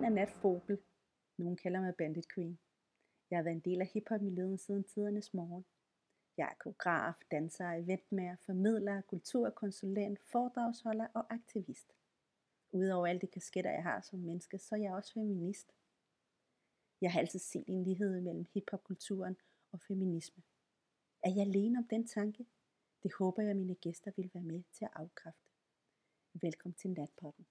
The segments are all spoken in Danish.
navn er Nat Fogel. Nogen kalder mig Bandit Queen. Jeg har været en del af hiphop-miljøet siden tidernes morgen. Jeg er koreograf, danser, eventmager, formidler, kulturkonsulent, foredragsholder og aktivist. Udover alle de kasketter, jeg har som menneske, så er jeg også feminist. Jeg har altid set en lighed mellem hiphopkulturen og feminisme. Er jeg alene om den tanke? Det håber jeg, mine gæster vil være med til at afkræfte. Velkommen til Natpotten.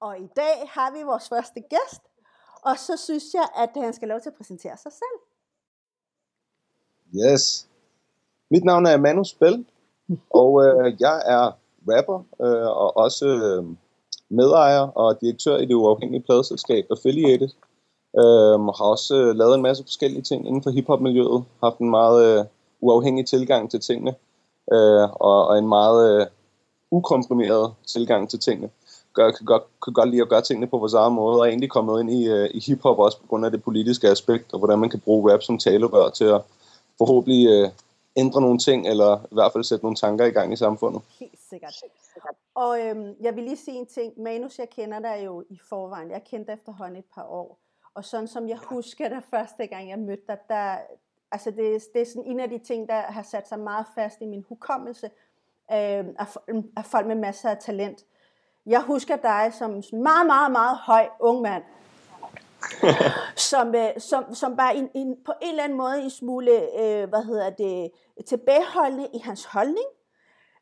Og i dag har vi vores første gæst, og så synes jeg, at han skal lov til at præsentere sig selv. Yes. Mit navn er Manu Spell, og øh, jeg er rapper øh, og også øh, medejer og direktør i det uafhængige pladeselskab Affiliated. Øh, har også øh, lavet en masse forskellige ting inden for hiphop-miljøet. Haft en meget øh, uafhængig tilgang til tingene, øh, og, og en meget øh, ukomprimeret tilgang til tingene. Gør, kan, godt, kan godt lide at gøre tingene på vores egen måde, og er egentlig kommet ind i, øh, i hiphop også på grund af det politiske aspekt, og hvordan man kan bruge rap som talerør til at forhåbentlig øh, ændre nogle ting, eller i hvert fald sætte nogle tanker i gang i samfundet. Helt sikkert. Og øhm, jeg vil lige sige en ting. Manus, jeg kender dig jo i forvejen. Jeg kendte efterhånden et par år. Og sådan som jeg husker det første gang, jeg mødte dig, der, altså det, det er sådan en af de ting, der har sat sig meget fast i min hukommelse øh, af, af folk med masser af talent. Jeg husker dig som en meget, meget, meget høj ung mand, som, øh, som, som bare en, en, på en eller anden måde en smule, øh, hvad hedder det, tilbageholdende i hans holdning.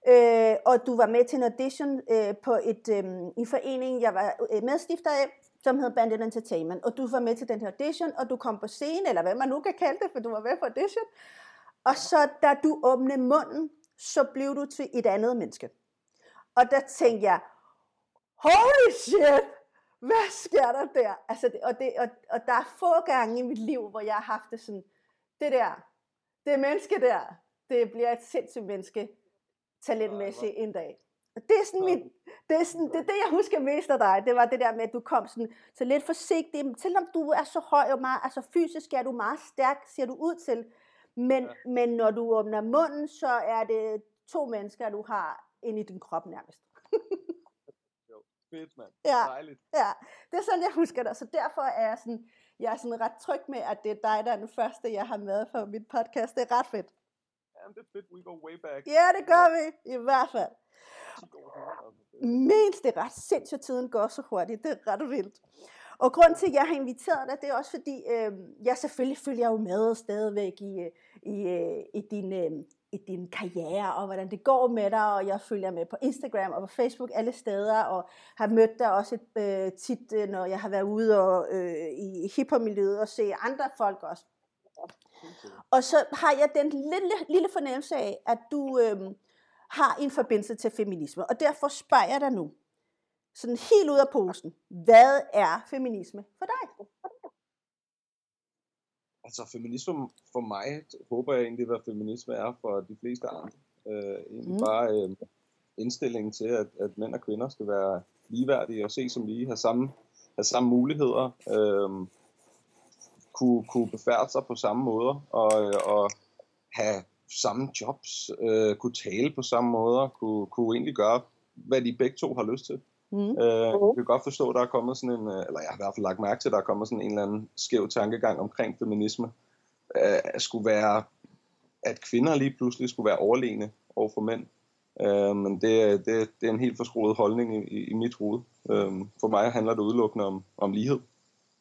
Øh, og du var med til en audition øh, på et, øh, en forening, jeg var øh, medstifter af, som hed Bandit Entertainment. Og du var med til den her audition, og du kom på scene, eller hvad man nu kan kalde det, for du var med på audition. Og så da du åbnede munden, så blev du til et andet menneske. Og der tænkte jeg, holy shit, hvad sker der der? Altså, det, og, det, og, og der er få gange i mit liv, hvor jeg har haft det sådan, det der, det menneske der, det bliver et sindssygt menneske, talentmæssigt en dag. Og det er sådan min, det er, sådan, det er det, jeg husker mest af dig. Det var det der med, at du kom sådan, så lidt forsigtig. Selvom du er så høj og meget, altså fysisk er du meget stærk, ser du ud til. Men, ja. men når du åbner munden, så er det to mennesker, du har ind i din krop nærmest. Fedt, mand. Ja, Dejligt. ja, det er sådan, jeg husker det. Så derfor er jeg sådan, jeg er sådan ret tryg med, at det er dig, der er den første, jeg har med for mit podcast. Det er ret fedt. Ja, det er fedt. We go way back. Ja, det gør vi. I hvert fald. Men det er ret sindssygt, tiden går så hurtigt. Det er ret vildt. Og grund til, at jeg har inviteret dig, det er også fordi, øh, jeg selvfølgelig følger jo med stadigvæk i, øh, i, øh, i din øh, i din karriere, og hvordan det går med dig, og jeg følger med på Instagram og på Facebook alle steder, og har mødt dig også et, øh, tit, øh, når jeg har været ude og, øh, i hiphop-miljøet og se andre folk også. Og så har jeg den lille, lille fornemmelse af, at du øh, har en forbindelse til feminisme, og derfor spørger jeg dig nu, sådan helt ud af posen, hvad er feminisme for dig? Altså feminisme for mig, håber jeg egentlig, hvad feminisme er for de fleste andre. Øh, egentlig mm. bare øh, indstillingen til, at, at mænd og kvinder skal være ligeværdige og se som lige, have samme, have samme muligheder, øh, kunne, kunne befærde sig på samme måder, og, og have samme jobs, øh, kunne tale på samme måder, kunne, kunne egentlig gøre, hvad de begge to har lyst til. Mm. Øh, jeg kan godt forstå, at der er kommet sådan en, øh, eller jeg har i hvert fald lagt mærke til, at der er kommet sådan en eller anden skæv tankegang omkring feminisme. Øh, skulle være, at kvinder lige pludselig skulle være overlegne over for mænd. Øh, men det, det, det er en helt forskruet holdning i, i, i mit hoved. Øh, for mig handler det udelukkende om, om lighed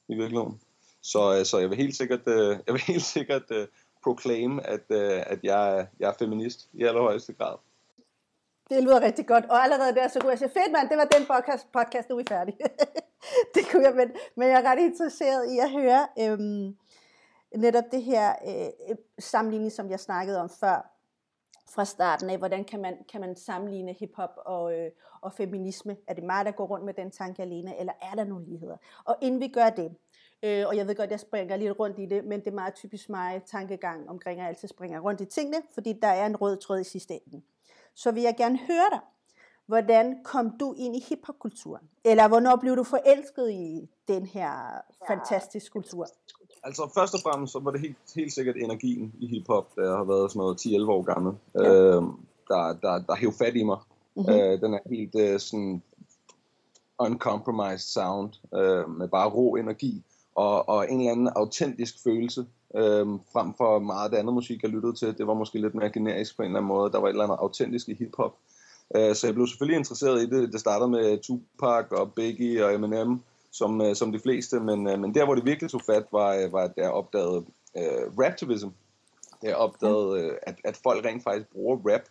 i virkeligheden. Så, øh, så jeg vil helt sikkert, øh, jeg vil helt sikkert øh, proclaim, at, øh, at jeg, jeg er feminist i allerhøjeste grad. Det lyder rigtig godt. Og allerede der, så kunne jeg sige, fedt mand, det var den podcast, podcast nu er vi færdige. det kunne jeg, men, men jeg er ret interesseret i at høre øhm, netop det her øh, øh, sammenligning, som jeg snakkede om før, fra starten af, hvordan kan man, kan man sammenligne hiphop og, øh, og feminisme? Er det mig, der går rundt med den tanke alene, eller er der nogle ligheder? Og inden vi gør det, øh, og jeg ved godt, jeg springer lidt rundt i det, men det er meget typisk mig tankegang omkring, at jeg altid springer rundt i tingene, fordi der er en rød tråd i sidste ende så vil jeg gerne høre dig. Hvordan kom du ind i hiphopkulturen? Eller hvornår blev du forelsket i den her fantastiske kultur? Altså først og fremmest så var det helt, helt sikkert energien i hiphop, der har været sådan noget 10-11 år gammel, ja. øh, der, der, der hævde fat i mig. Mm-hmm. Øh, den er helt øh, sådan uncompromised sound, øh, med bare rå energi, og, og en eller anden autentisk følelse, øh, frem for meget det andet musik, jeg lyttede til. Det var måske lidt mere generisk på en eller anden måde. Der var et eller andet autentisk i hiphop. Øh, så jeg blev selvfølgelig interesseret i det. Det startede med Tupac og Biggie og Eminem, som, øh, som de fleste, men, øh, men der, hvor det virkelig tog fat, var, øh, var at jeg opdagede øh, raptivism. Jeg opdagede, øh, at, at folk rent faktisk bruger rap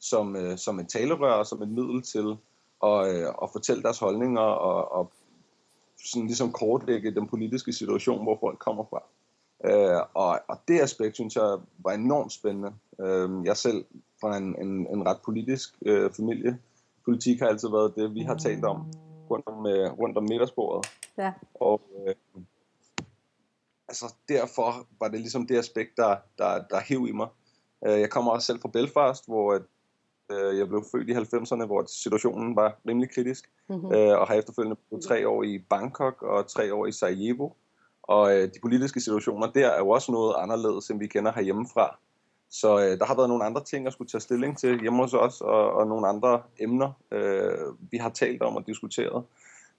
som, øh, som en talerør, som et middel til at, øh, at fortælle deres holdninger og, og sådan ligesom kortlægge den politiske situation, hvor folk kommer fra. Øh, og, og det aspekt, synes jeg, var enormt spændende. Øh, jeg selv fra en, en, en ret politisk øh, familie. Politik har altid været det, vi har talt om rundt om, øh, rundt om middagsbordet. Ja. Og øh, altså derfor var det ligesom det aspekt, der, der, der hæv i mig. Øh, jeg kommer også selv fra Belfast, hvor øh, jeg blev født i 90'erne, hvor situationen var rimelig kritisk, mm-hmm. øh, og har efterfølgende boet tre år i Bangkok og tre år i Sarajevo. Og øh, de politiske situationer der er jo også noget anderledes, end vi kender herhjemmefra. Så øh, der har været nogle andre ting, jeg skulle tage stilling til hjemme hos os, og, og nogle andre emner, øh, vi har talt om og diskuteret.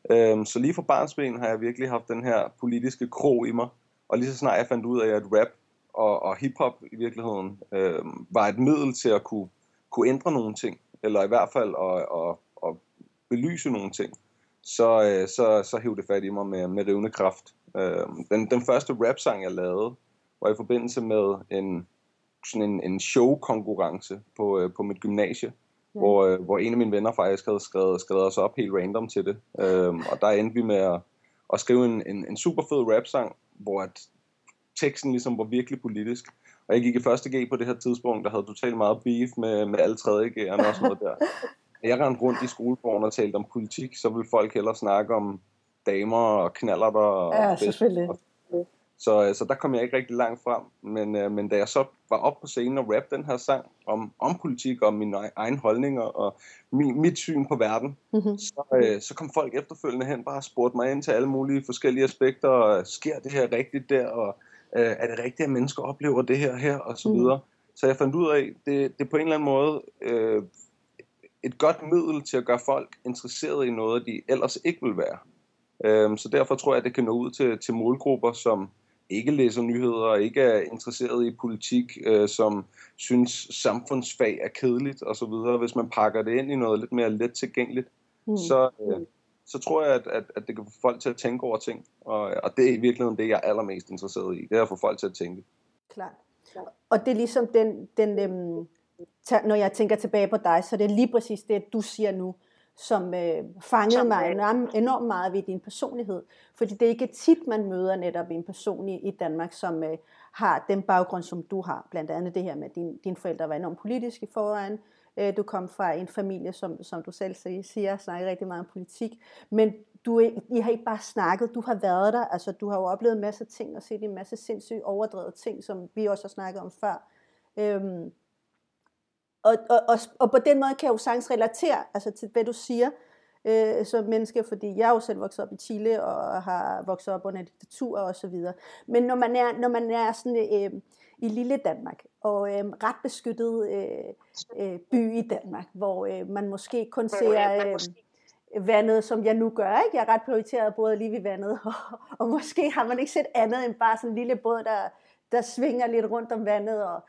Øh, så lige fra barnsben har jeg virkelig haft den her politiske krog i mig, og lige så snart jeg fandt ud af, at rap og, og hiphop i virkeligheden øh, var et middel til at kunne, kunne ændre nogle ting, eller i hvert fald at, at, at belyse nogle ting, så, øh, så, så hævde det fat i mig med, med rivende kraft. Øh, den, den første rap-sang, jeg lavede, var i forbindelse med en, sådan en, en show-konkurrence på, øh, på mit gymnasie, ja. hvor, øh, hvor en af mine venner faktisk havde skrevet, skrevet os op helt random til det. Øh, og der endte vi med at, at skrive en, en, en super fed rap-sang, hvor at teksten ligesom var virkelig politisk. Og jeg gik i første G på det her tidspunkt, der havde totalt meget beef med, med alle tredje G'erne og sådan noget der. Jeg rendte rundt i skolegården og talte om politik, så ville folk hellere snakke om damer og knaller der. Og ja, selvfølgelig. Og, så, så der kom jeg ikke rigtig langt frem. Men, øh, men da jeg så var op på scenen og rap den her sang om, om politik, om mine egen holdninger og min, mit syn på verden, mm-hmm. så, øh, så kom folk efterfølgende hen bare og spurgte mig ind til alle mulige forskellige aspekter. Sker det her rigtigt der? Og øh, er det rigtigt, at mennesker oplever det her her? Og så mm-hmm. videre. Så jeg fandt ud af, det, det er på en eller anden måde øh, et godt middel til at gøre folk interesseret i noget, de ellers ikke vil være. Øh, så derfor tror jeg, at det kan nå ud til, til målgrupper, som ikke læser nyheder, ikke er interesseret i politik, øh, som synes samfundsfag er kedeligt osv. Hvis man pakker det ind i noget lidt mere let tilgængeligt, mm. så, øh, så tror jeg, at, at, at det kan få folk til at tænke over ting. Og, og det er i virkeligheden det, jeg er allermest interesseret i. Det er at få folk til at tænke. Klart. Og det er ligesom den, den øhm, når jeg tænker tilbage på dig, så det er lige præcis det, du siger nu som øh, fangede mig enormt, enormt meget ved din personlighed. Fordi det er ikke tit, man møder netop en person i, i Danmark, som øh, har den baggrund, som du har. Blandt andet det her med, at din, dine forældre var enormt politiske foran. Øh, du kom fra en familie, som, som du selv siger, snakker rigtig meget om politik. Men du, I har ikke bare snakket, du har været der. Altså, du har jo oplevet en masse ting og set en masse sindssygt overdrevet ting, som vi også har snakket om før. Øhm, og, og, og, og på den måde kan jeg jo sagtens relatere altså til, hvad du siger øh, som menneske, fordi jeg er jo selv vokset op i Chile og har vokset op under diktatur og så videre. Men når man er, når man er sådan øh, i lille Danmark, og øh, ret beskyttet øh, øh, by i Danmark, hvor øh, man måske kun ser øh, vandet, som jeg nu gør. Ikke? Jeg er ret prioriteret både lige ved vandet, og, og måske har man ikke set andet end bare sådan en lille båd, der, der svinger lidt rundt om vandet, og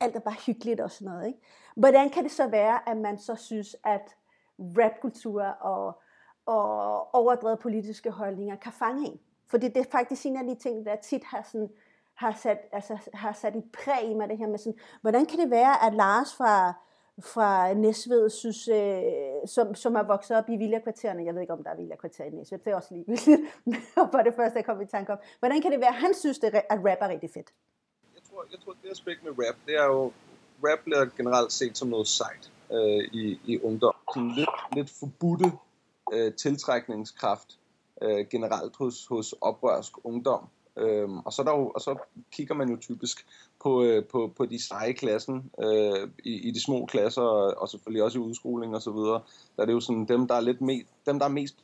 alt er bare hyggeligt og sådan noget. Ikke? Hvordan kan det så være, at man så synes, at rapkultur og, og overdrevet politiske holdninger kan fange en? Fordi det er faktisk en af de ting, der tit har, sådan, har, sat, altså, har sat et præg i mig, det her med sådan, hvordan kan det være, at Lars fra, fra Næsved, synes, øh, som, som er vokset op i villakvartererne, jeg ved ikke, om der er villakvarter i Næsved, det er også ligegyldigt, for det første, jeg kom i tanke om. Hvordan kan det være, at han synes, det, at rap er rigtig fedt? Jeg tror, jeg tror det aspekt med rap, det er jo, rap bliver generelt set som noget sejt øh, i, i ungdom. Sådan lidt, lidt forbudte øh, tiltrækningskraft øh, generelt hos, hos oprørsk ungdom. Øhm, og, så der jo, og så kigger man jo typisk på, øh, på, på de seje klassen øh, i, i de små klasser, og, og selvfølgelig også i udskoling og så videre. Der er det jo sådan dem, der er lidt mest, dem, der er mest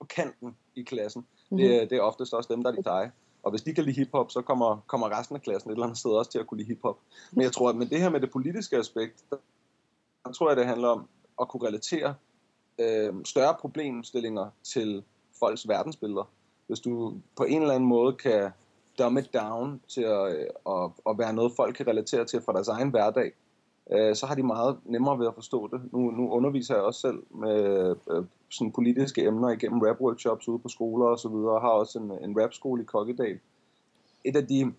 på kanten i klassen. Mm-hmm. Det, det er oftest også dem, der er de seje. Og hvis de kan lide hiphop, så kommer, kommer resten af klassen et eller andet sted også til at kunne lide hiphop. Men jeg tror, at med det her med det politiske aspekt, der, der tror jeg, det handler om at kunne relatere øh, større problemstillinger til folks verdensbilleder. Hvis du på en eller anden måde kan dumb it down til at, øh, at, at være noget, folk kan relatere til fra deres egen hverdag, øh, så har de meget nemmere ved at forstå det. Nu, nu underviser jeg også selv med øh, sådan politiske emner igennem rap-workshops ude på skoler og så videre, og har også en, en rap-skole i Kokkedal. Et af de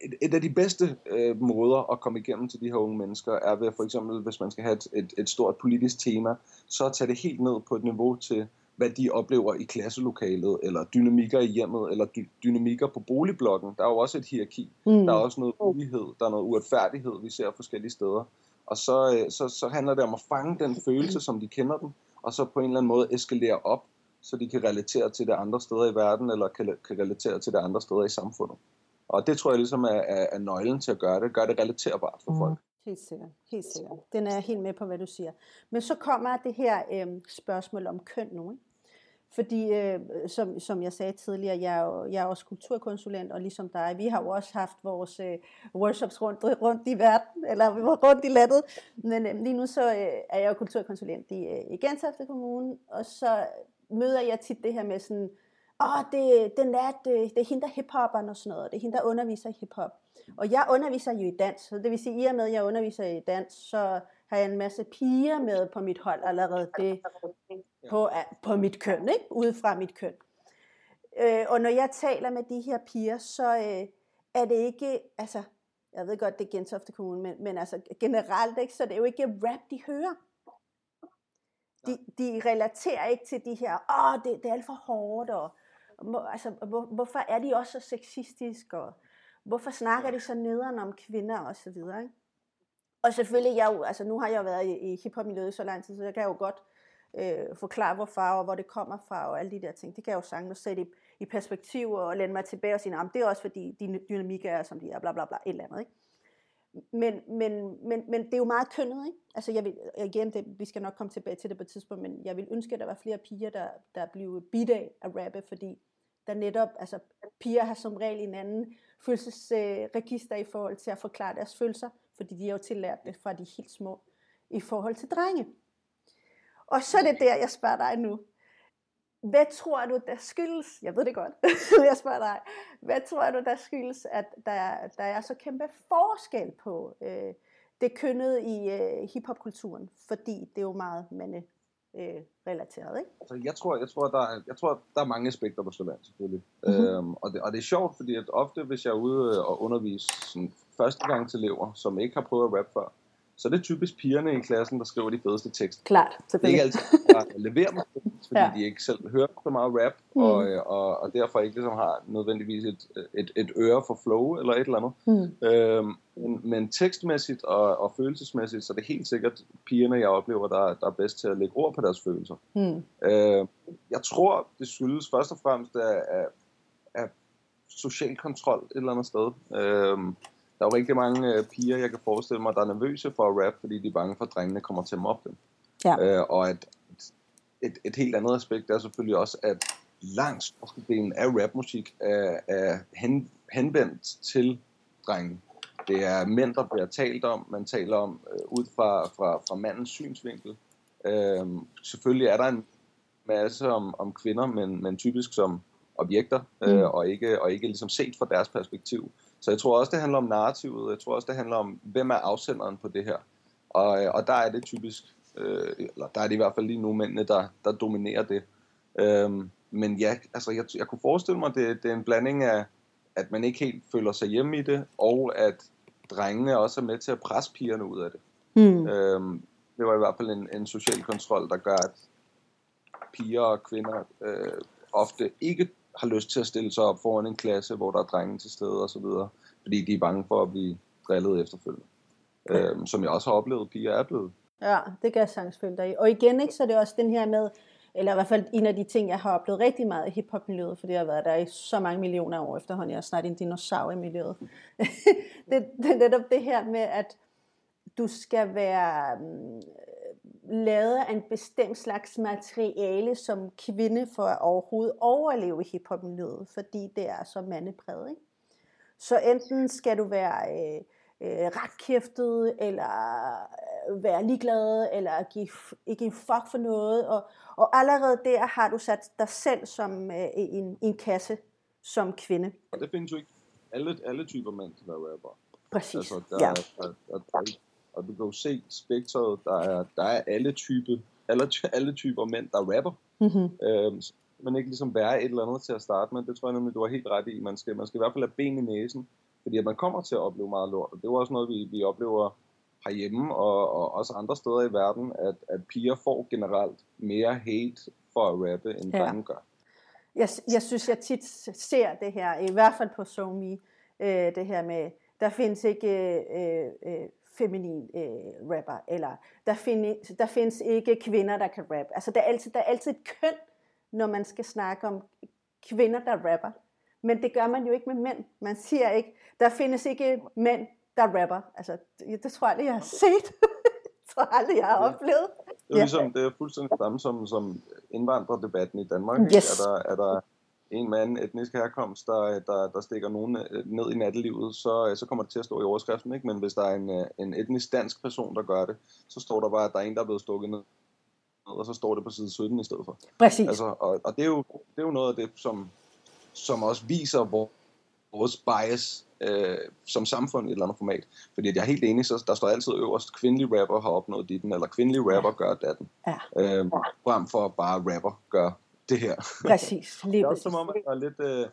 et, et af de bedste øh, måder at komme igennem til de her unge mennesker er ved for eksempel, hvis man skal have et, et, et stort politisk tema, så at tage det helt ned på et niveau til, hvad de oplever i klasselokalet, eller dynamikker i hjemmet, eller dy- dynamikker på boligblokken. Der er jo også et hierarki. Mm. Der er også noget ulighed, der er noget uretfærdighed, vi ser forskellige steder. Og så, øh, så, så handler det om at fange den følelse, som de kender den, og så på en eller anden måde eskalere op, så de kan relatere til det andre steder i verden, eller kan, kan relatere til det andre steder i samfundet. Og det tror jeg ligesom er, er, er nøglen til at gøre det. Gør det relaterbart for mm. folk. Helt sikkert, helt sikkert. Den er helt med på, hvad du siger. Men så kommer det her øh, spørgsmål om køn nu. Ikke? Fordi, øh, som, som jeg sagde tidligere, jeg er, jo, jeg er også kulturkonsulent, og ligesom dig, vi har jo også haft vores øh, workshops rundt, rundt i verden, eller rundt i landet. Men øh, lige nu så øh, er jeg jo kulturkonsulent i, øh, i Gentofte Kommune, og så møder jeg tit det her med sådan, åh, det, den er, det, det er hende, der hiphopperen og sådan noget, det er hende, der underviser i hiphop. Og jeg underviser jo i dans, så det vil sige, at i og med, at jeg underviser i dans, så har jeg en masse piger med på mit hold allerede det på, på mit køn, ikke? ud fra mit køn. Øh, og når jeg taler med de her piger, så øh, er det ikke, altså, jeg ved godt, det er Gentofte Kommune, men, men altså generelt, ikke, så det er jo ikke rap, de hører. De, de relaterer ikke til de her, åh, oh, det, det er alt for hårdt, og må, altså, hvor, hvorfor er de også så sexistiske, og hvorfor snakker de så nederen om kvinder, og så videre, ikke? Og selvfølgelig, jeg jo, altså nu har jeg jo været i, i hiphop-miljøet så lang tid, så jeg kan jo godt øh, forklare, hvor farver, hvor det kommer fra, og alle de der ting. Det kan jeg jo sagtens sætte i, i perspektiv og lande mig tilbage og sige, at det er også fordi, de dynamikker er, som de er, bla bla bla, et eller andet. Ikke? Men, men, men, men det er jo meget kønnet, ikke? Altså jeg vil, igen, det, vi skal nok komme tilbage til det på et tidspunkt, men jeg vil ønske, at der var flere piger, der, der blev bidt af at rappe, fordi der netop, altså piger har som regel en anden følelsesregister i forhold til at forklare deres følelser, fordi de er jo tillært det fra de helt små i forhold til drenge. Og så er det der, jeg spørger dig nu. Hvad tror du, der skyldes, jeg ved det godt, jeg spørger dig, hvad tror du, der skyldes, at der, der er så kæmpe forskel på øh, det kønnede i øh, hiphopkulturen, fordi det er jo meget mande øh, relateret, ikke? Altså, jeg tror, jeg tror, der er, jeg tror, der er mange aspekter på Slovan, selvfølgelig. Mm-hmm. Øhm, og, det, og det er sjovt, fordi at ofte, hvis jeg er ude og undervise sådan, første gang til elever, som ikke har prøvet at rap før, så er det typisk pigerne i klassen, der skriver de fedeste tekster. Klart, Det er ikke altid, der leverer mig, fordi ja. de ikke selv hører så meget rap, mm. og, og, og derfor ikke ligesom har nødvendigvis et, et, et øre for flow eller et eller andet. Mm. Øhm, men, men tekstmæssigt og, og følelsesmæssigt, så er det helt sikkert pigerne, jeg oplever, der, der er bedst til at lægge ord på deres følelser. Mm. Øh, jeg tror, det skyldes først og fremmest af, af, af social kontrol et eller andet sted. Øh, der er jo rigtig mange øh, piger, jeg kan forestille mig, der er nervøse for at rap, fordi de er bange for, at drengene kommer til at mobbe dem. Ja. Øh, og at et, et helt andet aspekt er selvfølgelig også, at langt størstedelen af rapmusik er, er hen, henvendt til drenge. Det er mænd, der bliver talt om. Man taler om øh, ud fra, fra, fra mandens synsvinkel. Øh, selvfølgelig er der en masse om, om kvinder, men, men typisk som objekter, øh, mm. og, ikke, og ikke ligesom set fra deres perspektiv. Så jeg tror også, det handler om narrativet. Jeg tror også, det handler om, hvem er afsenderen på det her. Og, øh, og der er det typisk, øh, eller der er det i hvert fald lige nu mændene, der, der dominerer det. Øhm, men ja, altså jeg, jeg kunne forestille mig, det, det er en blanding af, at man ikke helt føler sig hjemme i det, og at drengene også er med til at presse pigerne ud af det. Mm. Øhm, det var i hvert fald en, en social kontrol, der gør, at piger og kvinder øh, ofte ikke har lyst til at stille sig op foran en klasse, hvor der er drenge til stede og så videre, fordi de er bange for at blive drillet efterfølgende. Okay. Øhm, som jeg også har oplevet, piger er blevet. Ja, det gør jeg sagtens følge dig i. Og igen, ikke, så er det også den her med, eller i hvert fald en af de ting, jeg har oplevet rigtig meget i hiphop-miljøet, fordi jeg har været der i så mange millioner år efterhånden. Jeg er snart en dinosaur i miljøet. det, det er netop det her med, at du skal være um, lavet af en bestemt slags materiale som kvinde for at overhovedet overleve i hiphop-miljøet, fordi det er så mandepræget. Ikke? Så enten skal du være øh, øh, retkæftet, eller være ligeglade, eller give, ikke en fuck for noget, og, og allerede der har du sat dig selv som øh, en, en kasse som kvinde. Og det findes jo ikke alle, alle typer mænd at være rapper. Præcis, Altså, der, ja. er, der, der, der, og du kan jo se spektret, der er, der er alle, type, alle, alle typer mænd, der rapper. Mm-hmm. Øhm, man ikke ligesom være et eller andet til at starte med. Det tror jeg nemlig, du har helt ret i. Man skal, man skal i hvert fald have ben i næsen, fordi at man kommer til at opleve meget lort. Og det er jo også noget, vi, vi oplever herhjemme og, og også andre steder i verden, at, at piger får generelt mere hate for at rappe, end ja. drenge gør. Jeg, jeg synes, jeg tit ser det her, i hvert fald på SoMe, øh, det her med, der findes ikke øh, øh, feminin øh, rapper, eller der, findes, der findes ikke kvinder, der kan rappe. Altså, der er, altid, der er altid et køn, når man skal snakke om kvinder, der rapper. Men det gør man jo ikke med mænd. Man siger ikke, der findes ikke mænd, der rapper. Altså, det, det tror jeg aldrig, jeg har set. det tror jeg aldrig, jeg har oplevet. Det er ligesom, det er fuldstændig samme som, som indvandrerdebatten i Danmark. Yes. Er, der, er der en mand etnisk herkomst, der, der, der stikker nogen øh, ned i nattelivet, så, øh, så kommer det til at stå i overskriften. Ikke? Men hvis der er en, øh, en etnisk dansk person, der gør det, så står der bare, at der er en, der er blevet stukket ned, og så står det på side 17 i stedet for. Præcis. Altså, og, og det, er jo, det er jo noget af det, som, som også viser hvor, vores bias øh, som samfund i et eller andet format. Fordi jeg er helt enig, så der står altid øverst, kvindelig rapper har opnået ditten, eller kvindelig rapper gør datten. Ja. Øh, frem for bare rapper gør det her. Præcis. Det Lige er præcis. også som om, at der er lidt, øh,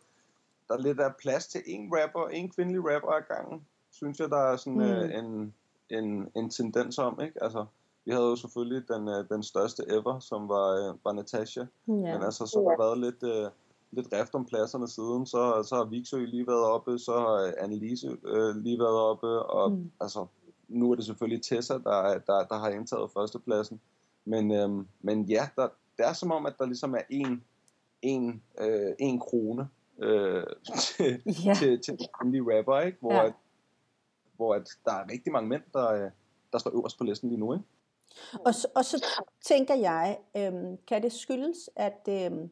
der er lidt af plads til en rapper, en kvindelig rapper ad gangen. Synes jeg, der er sådan øh, en, en, en tendens om, ikke? Altså, vi havde jo selvfølgelig den, øh, den største ever, som var, øh, var Natasha. Ja. Men altså, så har der været lidt, øh, lidt rift om pladserne siden. Så, så har Vigsø lige været oppe, så har øh, Annelise øh, lige været oppe, og Mm. mm. altså, nu er det selvfølgelig Tessa, der, er- der, der har indtaget førstepladsen. Men, øhm, men ja, der, det er som om, at der ligesom er en, en, øh, en krone øh, til, Ja. til, til de kvindelige rapper, ikke? Hvor, Ja. at, hvor at der er rigtig mange mænd, der, øh, der står øverst på listen lige nu. Ikke? Og, så- og så tænker jeg, øhm, kan det skyldes, at, øhm,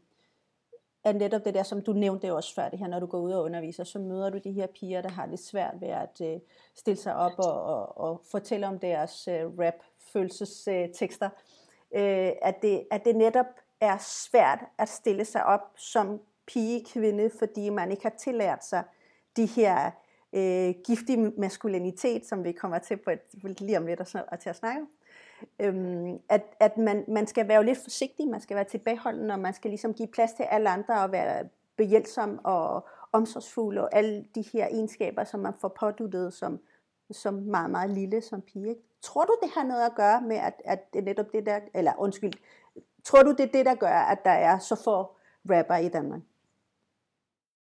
at netop det der, som du nævnte også før, det her, når du går ud og underviser, så møder du de her piger, der har det svært ved at øh, stille sig op og, og, og fortælle om deres øh, rap-følelsestekster. Øh, øh, at, det, at det netop er svært at stille sig op som pige, kvinde, fordi man ikke har tillært sig de her øh, giftige maskulinitet, som vi kommer til på et, lige om lidt og, og til at snakke om. Øhm, at, at man, man skal være jo lidt forsigtig, man skal være tilbageholden, og man skal ligesom give plads til alle andre og være behjælpsom og omsorgsfuld og alle de her egenskaber, som man får påduttet som, som meget, meget lille som pige. ikke? Tror du, det har noget at gøre med, at, at det er netop det der, eller undskyld, tror du, det er det, der gør, at der er så få rapper i Danmark?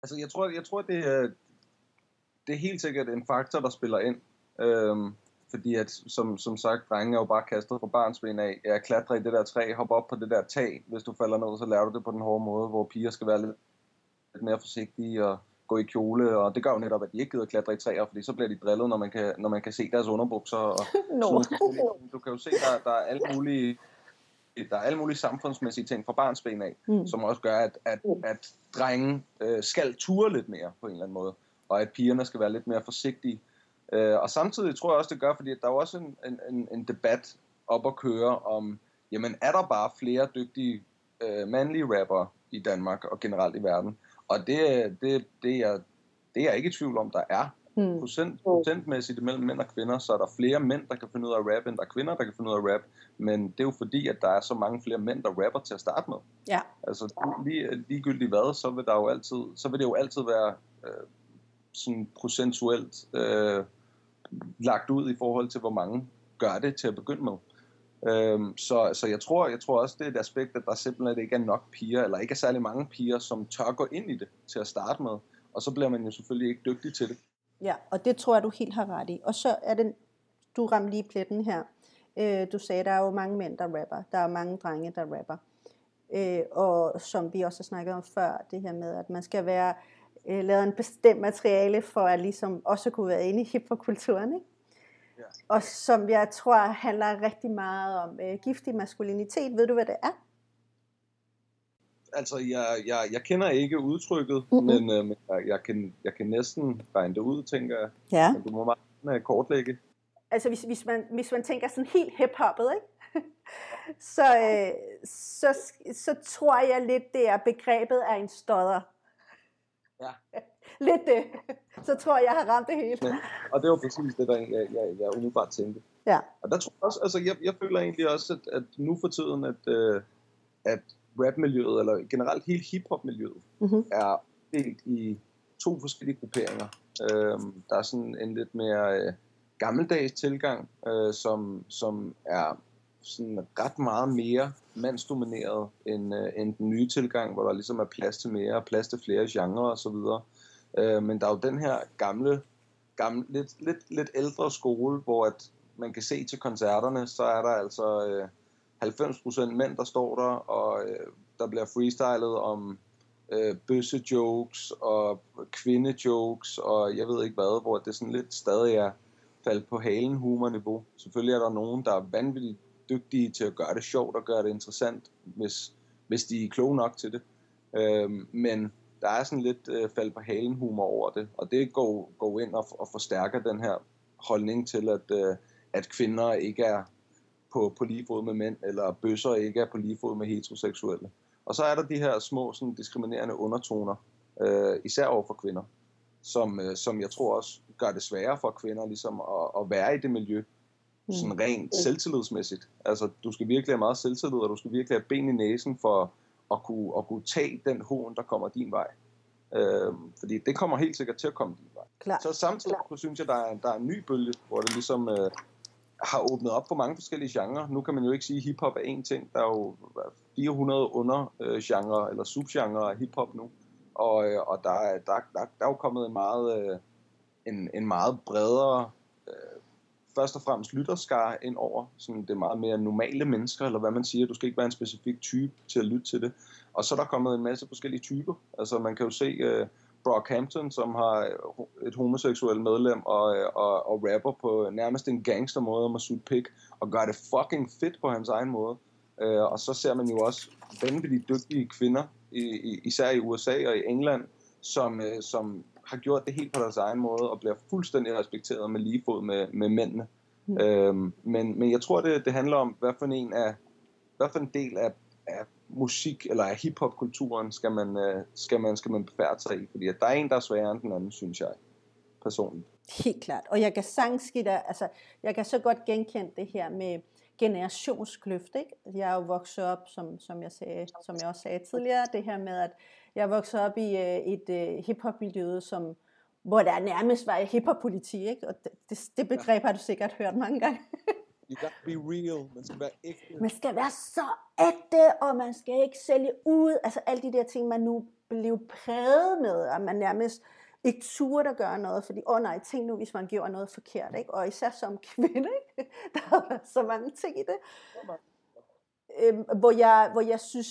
Altså, jeg tror, jeg tror det, er, det er helt sikkert en faktor, der spiller ind. Øhm, fordi at, som, som sagt, drenge er jo bare kastet fra barnsben af. Jeg klatrer i det der træ, hopper op på det der tag. Hvis du falder ned, så lærer du det på den hårde måde, hvor piger skal være lidt, lidt mere forsigtige og gå i kjole. Og det gør jo netop, at de ikke gider klatre i træer, fordi så bliver de drillet, når man kan, når man kan se deres underbukser. Og sådan ting. Du kan jo se, der, der er alle mulige der er alle mulige samfundsmæssige ting fra barnsben af, Mm. mm. som også gør, at, at, at drenge øh, skal ture lidt mere på en eller anden måde, og at pigerne skal være lidt mere forsigtige. Øh, og samtidig tror jeg også, det gør, fordi der er jo også en, en, en, en debat op at køre om, jamen er der bare flere dygtige øh, mandlige rappere i Danmark og generelt i verden? Og det, det, det, er, det er jeg ikke i tvivl om, der er Hmm. procent, procentmæssigt mellem mænd og kvinder, så er der flere mænd, der kan finde ud af at rap, end der er kvinder, der kan finde ud af at rap. Men det er jo fordi, at der er så mange flere mænd, der rapper til at starte med. Ja. Altså lige, ligegyldigt hvad, så vil, der jo altid, så vil det jo altid være øh, sådan procentuelt øh, lagt ud i forhold til, hvor mange gør det til at begynde med. Øhm, så, så jeg tror, jeg tror også, det er et aspekt, at der simpelthen ikke er nok piger, eller ikke er særlig mange piger, som tør gå ind i det til at starte med. Og så bliver man jo selvfølgelig ikke dygtig til det. Ja, og det tror jeg, du helt har ret i. Og så er den, du ramte lige pletten her. Øh, du sagde, der er jo mange mænd, der rapper. Der er mange drenge, der rapper. Øh, og som vi også har snakket om før, det her med, at man skal være øh, lavet en bestemt materiale, for at ligesom også kunne være inde i hiphopkulturen, ikke? Og som jeg tror handler rigtig meget om øh, giftig maskulinitet. Ved du, hvad det er? Altså, jeg, jeg, jeg kender ikke udtrykket, Mhm. mm-hmm. men, øh, jeg, jeg, kan, jeg kan næsten regne det ud, tænker jeg. Ja. Men du må meget gerne kortlægge. altså hvis, hvis, man, hvis man tænker sådan helt hip-hoppet, ikke? så, øh, så, så tror jeg lidt, det er begrebet af en stodder. Ja. lidt det. Så tror jeg, jeg har ramt det hele. Ja. Og det var præcis det, der jeg, jeg, jeg umiddelbart tænkte. Ja. Og der tror jeg også, altså jeg, jeg føler egentlig også, at, at nu for tiden, at, øh, at rapmiljøet, eller generelt hele hiphop-miljøet, Mm-hmm. er delt i to forskellige grupperinger. Øhm, der er sådan en lidt mere øh, gammeldags tilgang, øh, som, som er sådan ret meget mere mandsdomineret end, øh, end den nye tilgang, hvor der ligesom er plads til mere, plads til flere genrer osv. Øh, men der er jo den her gamle, gamle lidt, lidt, lidt ældre skole, hvor at man kan se til koncerterne, så er der altså øh, 90% mænd, der står der, og øh, der bliver freestylet om øh, bøsse-jokes og kvinde-jokes, og jeg ved ikke hvad, hvor det sådan lidt stadig er faldt på halen humor-niveau. Selvfølgelig er der nogen, der er vanvittigt dygtige til at gøre det sjovt og gøre det interessant, hvis, hvis de er kloge nok til det. Øh, men der er sådan lidt øh, fald på halen humor over det, og det går, går ind og, og forstærker den her holdning til, at, øh, at kvinder ikke er på, på lige fod med mænd, eller bøsser ikke er på lige fod med heteroseksuelle. Og så er der de her små sådan, diskriminerende undertoner, øh, især over for kvinder, som, øh, som jeg tror også gør det sværere for kvinder ligesom at, at være i det miljø, sådan rent selvtillidsmæssigt. Altså, du skal virkelig have meget selvtillid, og du skal virkelig have ben i næsen for at kunne, at kunne tage den hån, der kommer din vej. Øhm, fordi det kommer helt sikkert til at komme din vej. Klar. Så samtidig så synes jeg, der er, der er en ny bølge, hvor det ligesom øh, har åbnet op for mange forskellige genrer. Nu kan man jo ikke sige, at hiphop er én ting. Der er jo 400 undergenre øh, eller subgenre af hiphop nu. Og, øh, og der, er, der, der, der er jo kommet en meget, øh, en, en meget bredere øh, først og fremmest lytterskare ind over. Sådan det er meget mere normale mennesker, eller hvad man siger. Du skal ikke være en specifik type til at lytte til det. Og så er der kommet en masse forskellige typer. Altså man kan jo se uh, Brockhampton, som har øh, et homoseksuelt medlem og, øh, og, og rapper på nærmest en gangster måde om at suge pik, og gør det fucking fedt på hans egen måde. Uh, og så ser man jo også vanvittigt dygtige kvinder, i, i, især i USA og i England, som, uh, som har gjort det helt på deres egen måde, og bliver fuldstændig respekteret med lige fod med, med mændene. Mm. Øhm, men, men jeg tror, det, det handler om, hvad for en, af, hvad for en del af, af musik, eller af hiphop-kulturen, skal man, øh, skal man, skal man befærde sig i. Fordi at der er en, der er sværere end den anden, synes jeg personligt. Helt klart. Og jeg kan dig, altså, jeg kan så godt genkende det her med generationskløft, ikke? Jeg er jo vokset op, som, som, jeg sagde, som jeg også sagde tidligere, det her med, at jeg er vokset op i øh, et øh, hiphop-miljø, som, hvor der nærmest var hiphop-politi, ikke? Og det, det, det begreb har du sikkert hørt mange gange. You got to be real. Man skal være ægte. Man skal være så ægte, og man skal ikke sælge ud. Altså alle de der ting, man nu blev præget med, at man nærmest ikke turde at gøre noget, fordi, åh oh nej, tænk nu, hvis man gjorde noget forkert, ikke? og især som kvinde, ikke? der var så mange ting i det, øhm, hvor, jeg, hvor jeg synes,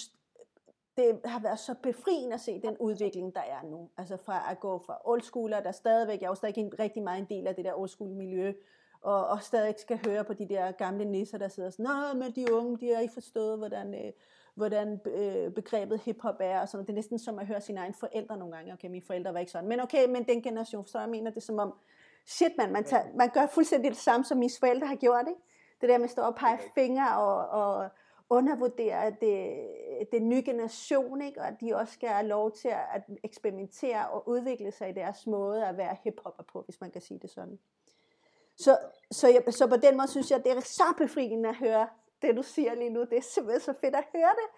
det har været så befriende at se den udvikling, der er nu. Altså fra at gå fra old schooler, der stadigvæk, jeg er jo stadig en, rigtig meget en del af det der old school miljø, og, og stadig skal høre på de der gamle nisser, der sidder sådan, nej, men de unge, de har ikke forstået, hvordan, øh, hvordan øh, begrebet hiphop er, og sådan Det er næsten som at høre sine egne forældre nogle gange. Okay, mine forældre var ikke sådan. Men okay, men den generation, så jeg mener det som om, shit man, man, tager, man gør fuldstændig det samme, som mine forældre har gjort, ikke? Det der med at stå og pege fingre og, og undervurdere det, den nye generation, ikke? og at de også skal have lov til at eksperimentere og udvikle sig i deres måde at være hiphopper på, hvis man kan sige det sådan. Så, så, jeg, så på den måde synes jeg, det er så befriende at høre det, du siger lige nu. Det er simpelthen så fedt at høre det,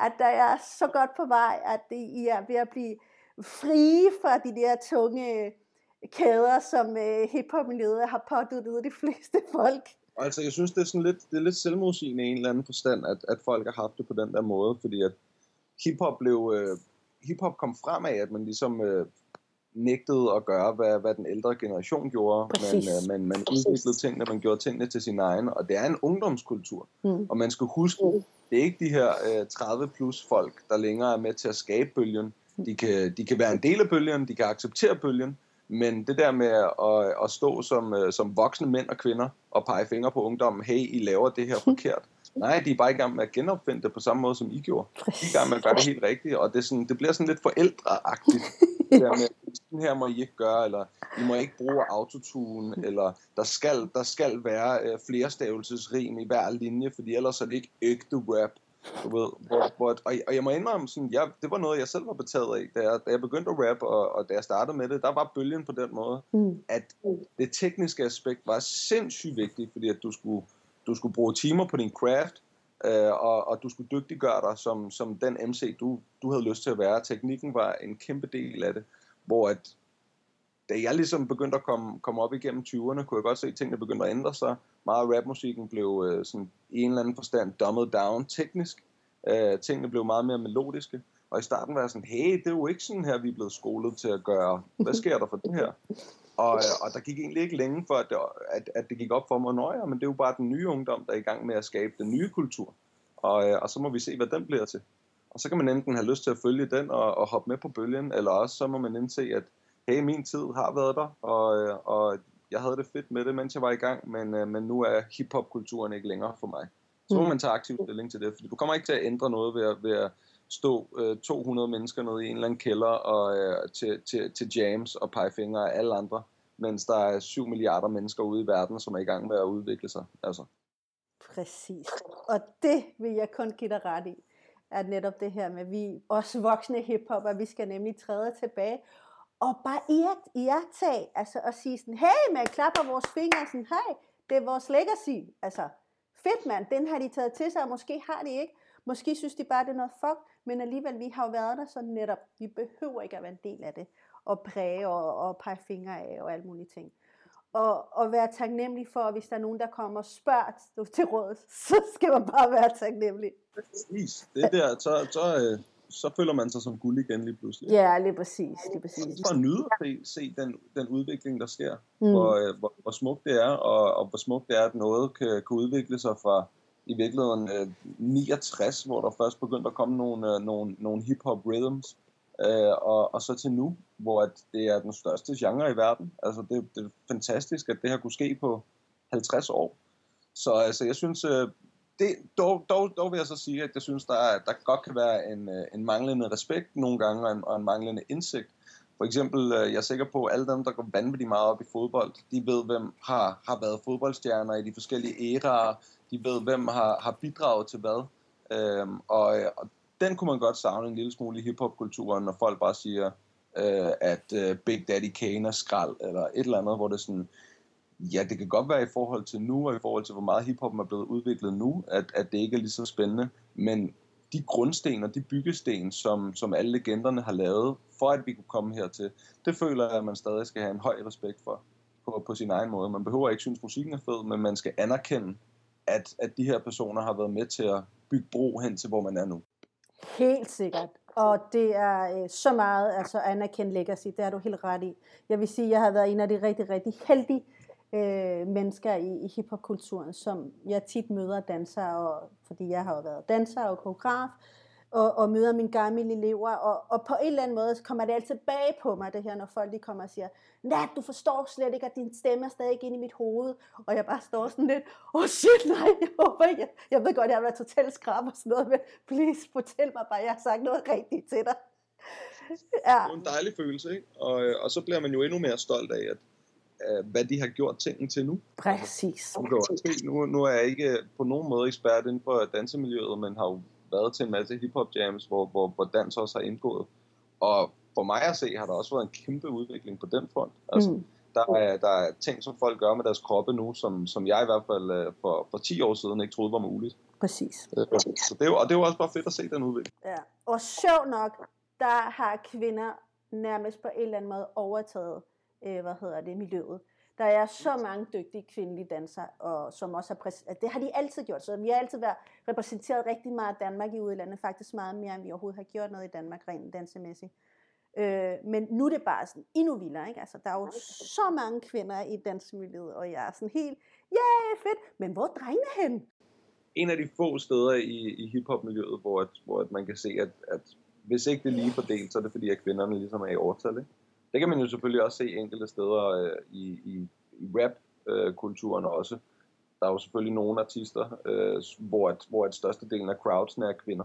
at der er så godt på vej, at I er ved at blive frie fra de der tunge øh, kæder, som øh, hiphop-miljøet har påduttet de fleste folk. Altså, jeg synes, det er sådan lidt, det er lidt selvmodsigende i en eller anden forstand, at, at folk har haft det på den der måde, fordi at hiphop blev, øh, hiphop kom frem af, at man ligesom øh, nægtede at gøre, hvad, hvad den ældre generation gjorde, men øh, man, man udviklede tingene, man gjorde tingene til sin egen, og det er en ungdomskultur, mm. og man skal huske, mm. det er ikke de her øh, 30 plus folk, der længere er med til at skabe bølgen, de kan, de kan være en del af bølgen, de kan acceptere bølgen, men det der med at, at stå som, øh, som voksne mænd og kvinder og pege fingre på ungdommen, hey, I laver det her forkert. Nej, de er bare i gang med at genopfinde det på samme måde, som I gjorde. De er i gang med at gøre det helt rigtigt, og det, er sådan, det bliver sådan lidt forældreagtigt. det der med, den her må I ikke gøre, eller I må ikke bruge autotune, eller der skal, der skal være øh, flerstavelsesrim i hver linje, fordi ellers er det ikke ægte rap. Du ved, hvor, hvor, og, og jeg må indrømme, sådan, ja, det var noget, jeg selv var betaget af, da jeg, da jeg begyndte at rap, og, og da jeg startede med det, der var bølgen på den måde, mm. at det tekniske aspekt var sindssygt vigtigt, fordi at du skulle, du skulle bruge timer på din craft, øh, og, og du skulle dygtiggøre dig som, som den MC, du, du havde lyst til at være. Teknikken var en kæmpe del af det, hvor at, da jeg ligesom begyndte at komme, komme op igennem 20'erne, kunne jeg godt se, at tingene begyndte at ændre sig. Meget af rapmusikken blev øh, sådan, i en eller anden forstand dumbed down teknisk. Øh, tingene blev meget mere melodiske. Og i starten var jeg sådan, hey, det er jo ikke sådan her, vi er blevet skolet til at gøre. Hvad sker der for det her? Og, øh, og der gik egentlig ikke længe for, at det, at, at det gik op for mig, nøje, men det er jo bare den nye ungdom, der er i gang med at skabe den nye kultur. Og, øh, og så må vi se, hvad den bliver til. Og så kan man enten have lyst til at følge den og, og hoppe med på bølgen, eller også så må man indse, at hey, min tid har været der, og, øh, og jeg havde det fedt med det, mens jeg var i gang, men, men nu er hiphop-kulturen ikke længere for mig. Så må mm. man tage aktiv stilling til det, fordi du kommer ikke til at ændre noget ved at, ved at stå øh, 200 mennesker nede i en eller anden kælder og, øh, til, til, til jams og pege fingre af alle andre, mens der er 7 milliarder mennesker ude i verden, som er i gang med at udvikle sig. Altså. Præcis. Og det vil jeg kun give dig ret i, at netop det her med, vi også voksne hiphopper, vi skal nemlig træde tilbage, og bare iagtage, altså at sige sådan, hey, man klapper vores fingre, sådan, hey, det er vores legacy, altså, fedt mand, den har de taget til sig, og måske har de ikke, måske synes de bare, det er noget fuck, men alligevel, vi har jo været der sådan netop, vi behøver ikke at være en del af det, og præge og, og pege fingre af og alle mulige ting. Og, og være taknemmelig for, at hvis der er nogen, der kommer og spørger til råd, så skal man bare være taknemmelig. Præcis. Det der, så, så, øh, så føler man sig som guld igen lige pludselig. Ja, lige præcis. Lige præcis. For at nyde at se, se den, den udvikling, der sker. Mm. Hvor, øh, hvor, hvor smukt det er, og, og hvor smukt det er, at noget kan, kan udvikle sig fra i virkeligheden øh, 69, hvor der først begyndte at komme nogle, øh, nogle, nogle hip-hop rhythms, øh, og, og så til nu, hvor at det er den største genre i verden. Altså det, det er fantastisk, at det her kunne ske på 50 år. Så altså, jeg synes, øh, det, dog, dog, dog vil jeg så sige, at jeg synes, der, er, der godt kan være en, øh, en manglende respekt nogle gange, og en, og en manglende indsigt. For eksempel, øh, jeg er sikker på, at alle dem, der går vanvittigt meget op i fodbold, de ved, hvem har, har været fodboldstjerner i de forskellige æraer, de ved, hvem har, har bidraget til hvad. Øhm, og, og den kunne man godt savne en lille smule i hiphop-kulturen, når folk bare siger, øh, at øh, Big Daddy Kane er skrald, eller et eller andet, hvor det er sådan, ja, det kan godt være i forhold til nu, og i forhold til, hvor meget hiphop er blevet udviklet nu, at, at det ikke er lige så spændende, men de grundsten og de byggesten, som, som alle legenderne har lavet, for at vi kunne komme hertil, det føler jeg, at man stadig skal have en høj respekt for, på, på sin egen måde. Man behøver ikke synes, musikken er fed, men man skal anerkende, at, at de her personer har været med til at bygge bro hen til, hvor man er nu. Helt sikkert. Og det er øh, så meget altså anerkendt legacy, det har du helt ret i. Jeg vil sige, at jeg har været en af de rigtig, rigtig heldige øh, mennesker i, i hiphopkulturen, som jeg tit møder dansere, og, fordi jeg har jo været danser og koreograf, og, og møder mine gamle elever, og, og på en eller anden måde så kommer det altid bag på mig, det her, når folk de kommer og siger, Nat, du forstår slet ikke, at din stemme er stadig inde i mit hoved, og jeg bare står sådan lidt, åh oh shit, nej, jeg håber ikke, jeg ved godt, jeg har været totalt skrab og sådan noget, men please, fortæl mig bare, jeg har sagt noget rigtigt til dig. Ja. Det er en dejlig følelse, ikke? Og, øh, og så bliver man jo endnu mere stolt af, at hvad de har gjort tingene til nu. Præcis. Altså, nu, nu er jeg ikke på nogen måde ekspert inden for dansemiljøet, men har jo været til en masse hiphop jams, hvor, hvor, hvor dans også har indgået. Og for mig at se, har der også været en kæmpe udvikling på den front. Altså, mm. der, er, der er ting, som folk gør med deres kroppe nu, som, som jeg i hvert fald øh, for, for 10 år siden ikke troede var muligt. Præcis. Øh, så det er jo, og det er jo også bare fedt at se den udvikling. Ja. Og sjov nok, der har kvinder nærmest på en eller anden måde overtaget, øh, hvad hedder det, miljøet. Der er så mange dygtige kvindelige dansere, og som også har det har de altid gjort. Så vi har altid været repræsenteret rigtig meget af Danmark i udlandet, faktisk meget mere, end vi overhovedet har gjort noget i Danmark rent dansemæssigt. Øh, men nu er det bare sådan endnu vildere, ikke? Altså, der er jo så mange kvinder i dansemiljøet, og jeg er sådan helt, ja, yeah, fedt, men hvor er drengene hen? En af de få steder i, i hiphop-miljøet, hvor, at, hvor at man kan se, at, at hvis ikke det er lige fordelt, så er det fordi, at kvinderne ligesom er i overtal, ikke? Det kan man jo selvfølgelig også se enkelte steder øh, i, i, i rap-kulturen øh, også. Der er jo selvfølgelig nogle artister, øh, hvor, at, hvor at størstedelen af crowdsen er kvinder.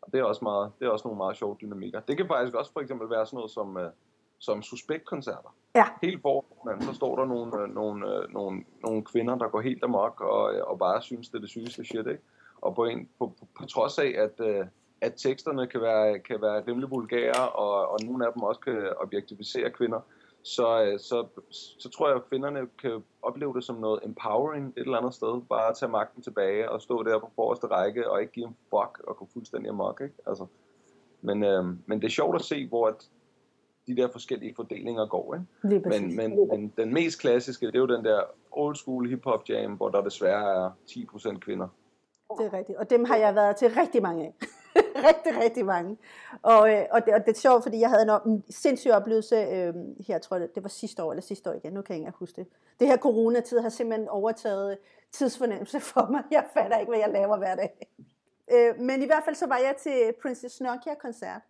Og det er også, meget, det er også nogle meget sjove dynamikker. Det kan faktisk også for eksempel være sådan noget som, øh, som suspektkoncerter. Ja. Helt foran, så står der nogle, øh, nogle, øh, nogle, nogle kvinder, der går helt amok og, og bare synes, det er det sygeste shit, ikke? Og på, en, på, på, på trods af, at, øh, at teksterne kan være, kan være rimelig vulgære, og, og nogle af dem også kan objektivisere kvinder, så, så, så tror jeg, at kvinderne kan opleve det som noget empowering et eller andet sted. Bare at tage magten tilbage og stå der på forreste række og ikke give en fuck og gå fuldstændig amok. Ikke? Altså, men, øh, men det er sjovt at se, hvor at de der forskellige fordelinger går. Ikke? Men, men, men den mest klassiske, det er jo den der old school hip-hop jam, hvor der desværre er 10% kvinder. Det er rigtigt, og dem har jeg været til rigtig mange af. rigtig, rigtig mange. Og, øh, og, det, og det er sjovt, fordi jeg havde en, en sindssyg oplevelse øh, her, tror jeg, det var sidste år, eller sidste år igen, nu kan jeg ikke huske det. Det her coronatid har simpelthen overtaget tidsfornemmelse for mig. Jeg fatter ikke, hvad jeg laver hver dag. Øh, men i hvert fald så var jeg til Princess Nokia-koncert.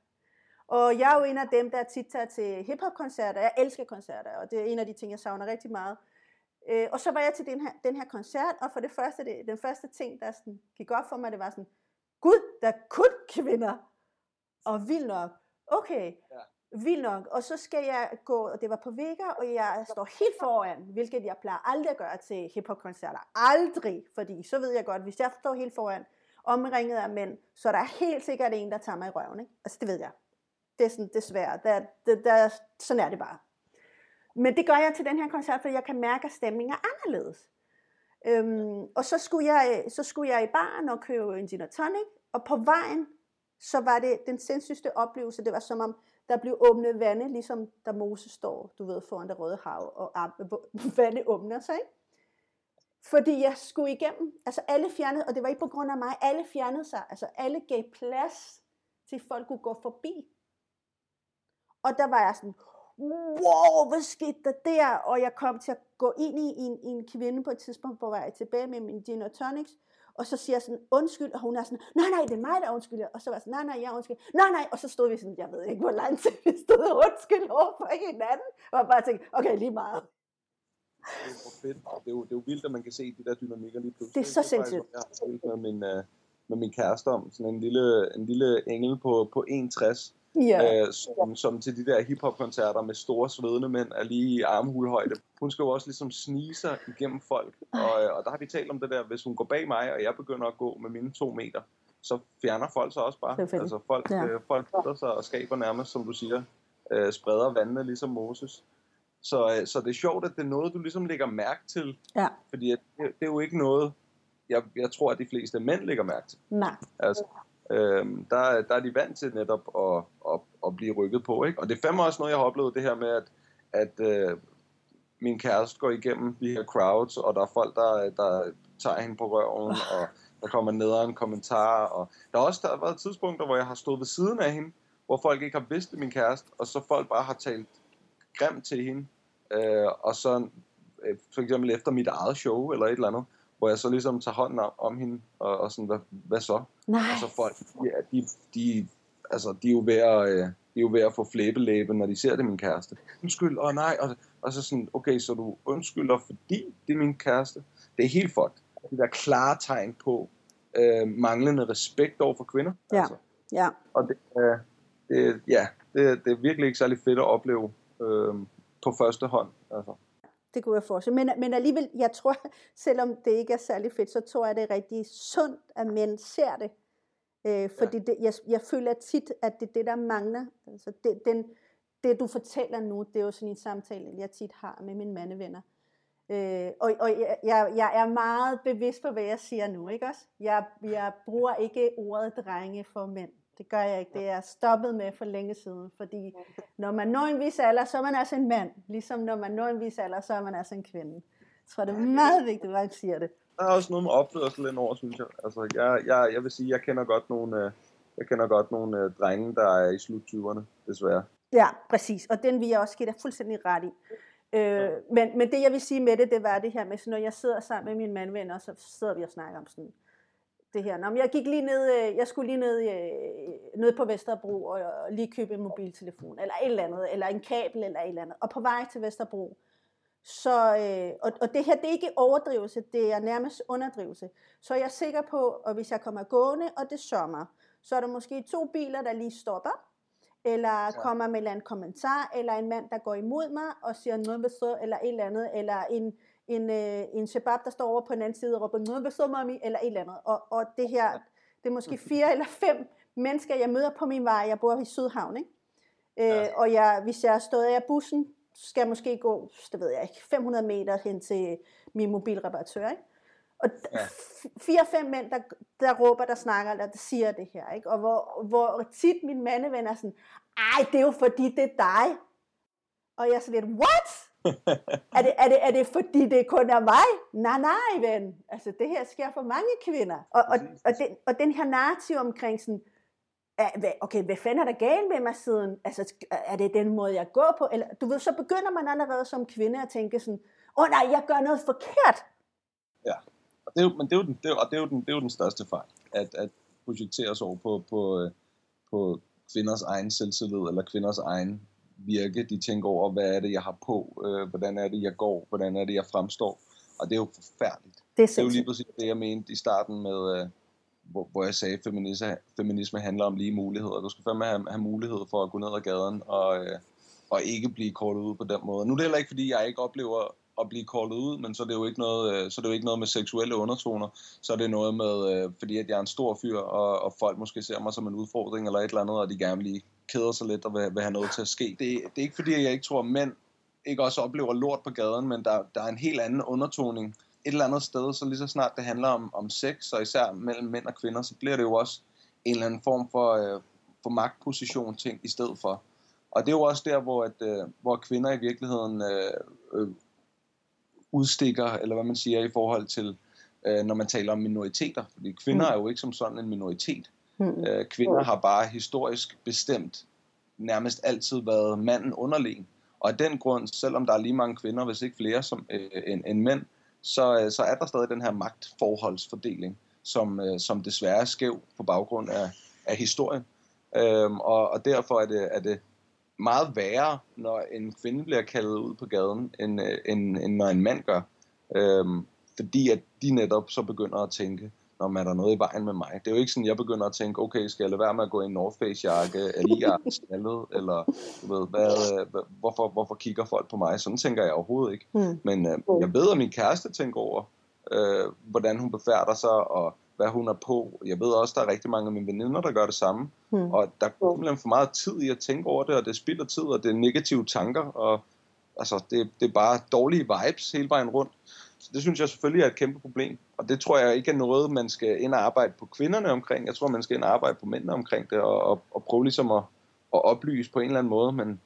Og jeg er jo en af dem, der tit tager til hiphop-koncerter. Jeg elsker koncerter, og det er en af de ting, jeg savner rigtig meget. Øh, og så var jeg til den her, den her koncert, og for det første, det, den første ting, der sådan gik op for mig, det var sådan, Gud, der er kun kvinder. Og vild nok. Okay, ja. vild nok. Og så skal jeg gå, og det var på Vega, og jeg står helt foran, hvilket jeg plejer aldrig at gøre til hiphop-koncerter. Aldrig, fordi så ved jeg godt, hvis jeg står helt foran, omringet af mænd, så er der helt sikkert en, der tager mig i røven. Ikke? Altså, det ved jeg. Det er sådan, desværre. Der, der, der, sådan er det bare. Men det gør jeg til den her koncert, fordi jeg kan mærke, at stemningen er anderledes. Øhm, og så skulle, jeg, øh, så skulle jeg i baren og købe en gin og tonic, og på vejen, så var det den sindssygste oplevelse. Det var som om, der blev åbnet vande, ligesom der Moses står, du ved, foran det røde hav, og vandet åbner sig, ikke? Fordi jeg skulle igennem, altså alle fjernede, og det var ikke på grund af mig, alle fjernede sig, altså alle gav plads til folk kunne gå forbi. Og der var jeg sådan, wow, hvad skete der der? Og jeg kom til at gå ind i en, en kvinde på et tidspunkt på vej tilbage med min gin og tonics, og så siger jeg sådan, undskyld, og hun er sådan, nej, nej, det er mig, der undskylder. Og så var jeg sådan, nej, nej, jeg undskyld. Nej, nej, og så stod vi sådan, jeg ved ikke, hvor lang tid vi stod undskyld over for hinanden. Og bare tænkte, okay, lige meget. Det er, fedt. Det, er jo, det er jo vildt, at man kan se de der dynamikker lige pludselig. Det er så sindssygt. Jeg har med min, uh, med min kæreste om, sådan en lille, en lille engel på, på 1,60, ja. øh, som, som til de der hiphop-koncerter med store svedende mænd er lige i armhulhøjde. Hun skal jo også ligesom snige sig igennem folk, og, øh, og der har vi talt om det der, hvis hun går bag mig, og jeg begynder at gå med mine to meter, så fjerner folk sig også bare. Altså folk, ja. øh, folk flytter sig og skaber nærmest, som du siger, øh, spreder vandene ligesom Moses. Så, øh, så det er sjovt, at det er noget, du ligesom lægger mærke til. Ja. Fordi det, det er jo ikke noget, jeg, jeg tror, at de fleste mænd lægger mærke til. Nej. Altså, øhm, der, der er de vant til netop at, at, at blive rykket på. Ikke? Og det er fandme også noget, jeg har oplevet det her med, at, at øh, min kæreste går igennem de her crowds, og der er folk, der, der tager hende på røven, og der kommer ned en kommentar. Og der har også der har været tidspunkter, hvor jeg har stået ved siden af hende, hvor folk ikke har vidst det min kæreste, og så folk bare har talt grimt til hende. Øh, og så øh, for eksempel efter mit eget show, eller et eller andet, hvor jeg så ligesom tager hånden om, om hende, og, og sådan, hvad, hvad så? Nej. Og så folk, ja, de, de, altså, de er jo ved at, øh, de er jo ved at få flæbelæbe, når de ser det, min kæreste. Undskyld, og nej, og, og så sådan, okay, så du undskylder, fordi det er min kæreste. Det er helt fucked. Det der klare tegn på øh, manglende respekt over for kvinder. Ja, altså. ja. Og det, øh, det, ja, det, det er virkelig ikke særlig fedt at opleve øh, på første hånd. Altså. Det kunne jeg forestille men, men alligevel, jeg tror, selvom det ikke er særlig fedt, så tror jeg, det er rigtig sundt, at mænd ser det. Øh, fordi ja. det, jeg, jeg føler tit, at det er det, der mangler. Altså det, den, det, du fortæller nu, det er jo sådan en samtale, jeg tit har med mine mandevenner. Øh, og og jeg, jeg, er meget bevidst på, hvad jeg siger nu, ikke også? Jeg, jeg bruger ikke ordet drenge for mænd. Det gør jeg ikke. Det er stoppet med for længe siden. Fordi når man når en vis alder, så er man altså en mand. Ligesom når man når en vis alder, så er man altså en kvinde. Jeg tror, det er meget vigtigt, at man siger det. Der er også noget med opførsel ind over, synes jeg. Altså, jeg, jeg, jeg vil sige, jeg kender godt nogle, øh, jeg kender godt nogle uh, drenge, der er i slut 20'erne, desværre. Ja, præcis. Og den vil jeg også give dig fuldstændig ret i. Øh, men, men det jeg vil sige med det, det var det her med, så når jeg sidder sammen med mine mandvenner, så sidder vi og snakker om sådan, det her. Nå, men jeg gik lige ned, øh, jeg skulle lige ned, øh, ned på Vesterbro og, og lige købe en mobiltelefon, eller et eller andet, eller en kabel, eller et eller andet. Og på vej til Vesterbro, så, øh, og, og det her, det er ikke overdrivelse, det er nærmest underdrivelse. Så jeg er sikker på, at hvis jeg kommer gående, og det sommer, så er der måske to biler, der lige stopper, eller ja. kommer med en kommentar, eller en mand, der går imod mig og siger noget ved så, eller et eller andet, eller en, en, øh, en shabab, der står over på den anden side og råber noget ved så, mami, eller et eller andet. Og, og det her, det er måske fire eller fem mennesker, jeg møder på min vej. Jeg bor i Sydhavn, ikke? Ja. Øh, og jeg, hvis jeg er stået af bussen, skal jeg måske gå, det ved jeg ikke, 500 meter hen til min mobilreparatør, ikke? Og ja. fire-fem mænd, der, der råber, der snakker, eller der siger det her, ikke? Og hvor, hvor tit min mandeven er sådan, ej, det er jo fordi, det er dig. Og jeg er sådan lidt, what? Er, det, er, det, er det fordi, det kun er mig? Nej, nej, ven. Altså, det her sker for mange kvinder. Og, og, og, den, og den her narrativ omkring sådan, okay, hvad fanden er der galt med mig siden? Altså, er det den måde, jeg går på? Eller, du ved, så begynder man allerede som kvinde at tænke sådan, åh oh, nej, jeg gør noget forkert. Ja, og det er jo, men det er jo, den, det er, og det er jo, den, det er jo den største fejl, at, at projektere sig over på, på, øh, på kvinders egen selvtillid, eller kvinders egen virke. De tænker over, hvad er det, jeg har på? Øh, hvordan er det, jeg går? Hvordan er det, jeg fremstår? Og det er jo forfærdeligt. Det er, det er jo lige præcis det, jeg mente i starten med, øh, hvor, hvor jeg sagde, at feminisme, feminisme handler om lige muligheder. Du skal fandme have, have mulighed for at gå ned ad gaden og, øh, og ikke blive kortet ud på den måde. Nu er det heller ikke, fordi jeg ikke oplever at blive kortet ud, men så er det jo ikke noget, øh, så er det jo ikke noget med seksuelle undertoner. Så er det noget med, øh, fordi at jeg er en stor fyr, og, og folk måske ser mig som en udfordring eller et eller andet, og de gerne lige keder sig lidt og vil, vil have noget til at ske. Det, det er ikke fordi, jeg ikke tror, at mænd ikke også oplever lort på gaden, men der, der er en helt anden undertoning et eller andet sted, så lige så snart det handler om, om sex, og især mellem mænd og kvinder, så bliver det jo også en eller anden form for, øh, for magtposition ting i stedet for. Og det er jo også der, hvor, at, øh, hvor kvinder i virkeligheden øh, øh, udstikker, eller hvad man siger, i forhold til, øh, når man taler om minoriteter. Fordi kvinder mm. er jo ikke som sådan en minoritet. Mm. Øh, kvinder har bare historisk bestemt nærmest altid været manden underlegen. Og af den grund, selvom der er lige mange kvinder, hvis ikke flere som, øh, end, end mænd, så, øh, så er der stadig den her magtforholdsfordeling, som, øh, som desværre er skæv på baggrund af, af historien. Øhm, og, og derfor er det, er det meget værre, når en kvinde bliver kaldet ud på gaden, end, øh, end, end når en mand gør. Øhm, fordi at de netop så begynder at tænke, når man er der noget i vejen med mig. Det er jo ikke sådan, jeg begynder at tænke, okay, skal jeg lade være med at gå i en North Face jakke, er lige jeg skaldet, eller du ved, hvad, hvad, hvorfor, hvorfor kigger folk på mig? Sådan tænker jeg overhovedet ikke. Mm. Men øh, jeg ved, at min kæreste tænker over, øh, hvordan hun befærder sig, og hvad hun er på. Jeg ved også, at der er rigtig mange af mine veninder, der gør det samme. Mm. Og der går simpelthen for meget tid i at tænke over det, og det spilder tid, og det er negative tanker, og altså, det, det er bare dårlige vibes hele vejen rundt. Så det synes jeg selvfølgelig er et kæmpe problem. Og det tror jeg ikke er noget, man skal ind og arbejde på kvinderne omkring. Jeg tror, man skal ind og arbejde på mændene omkring det, og, og, og prøve ligesom at, at oplyse på en eller anden måde. Men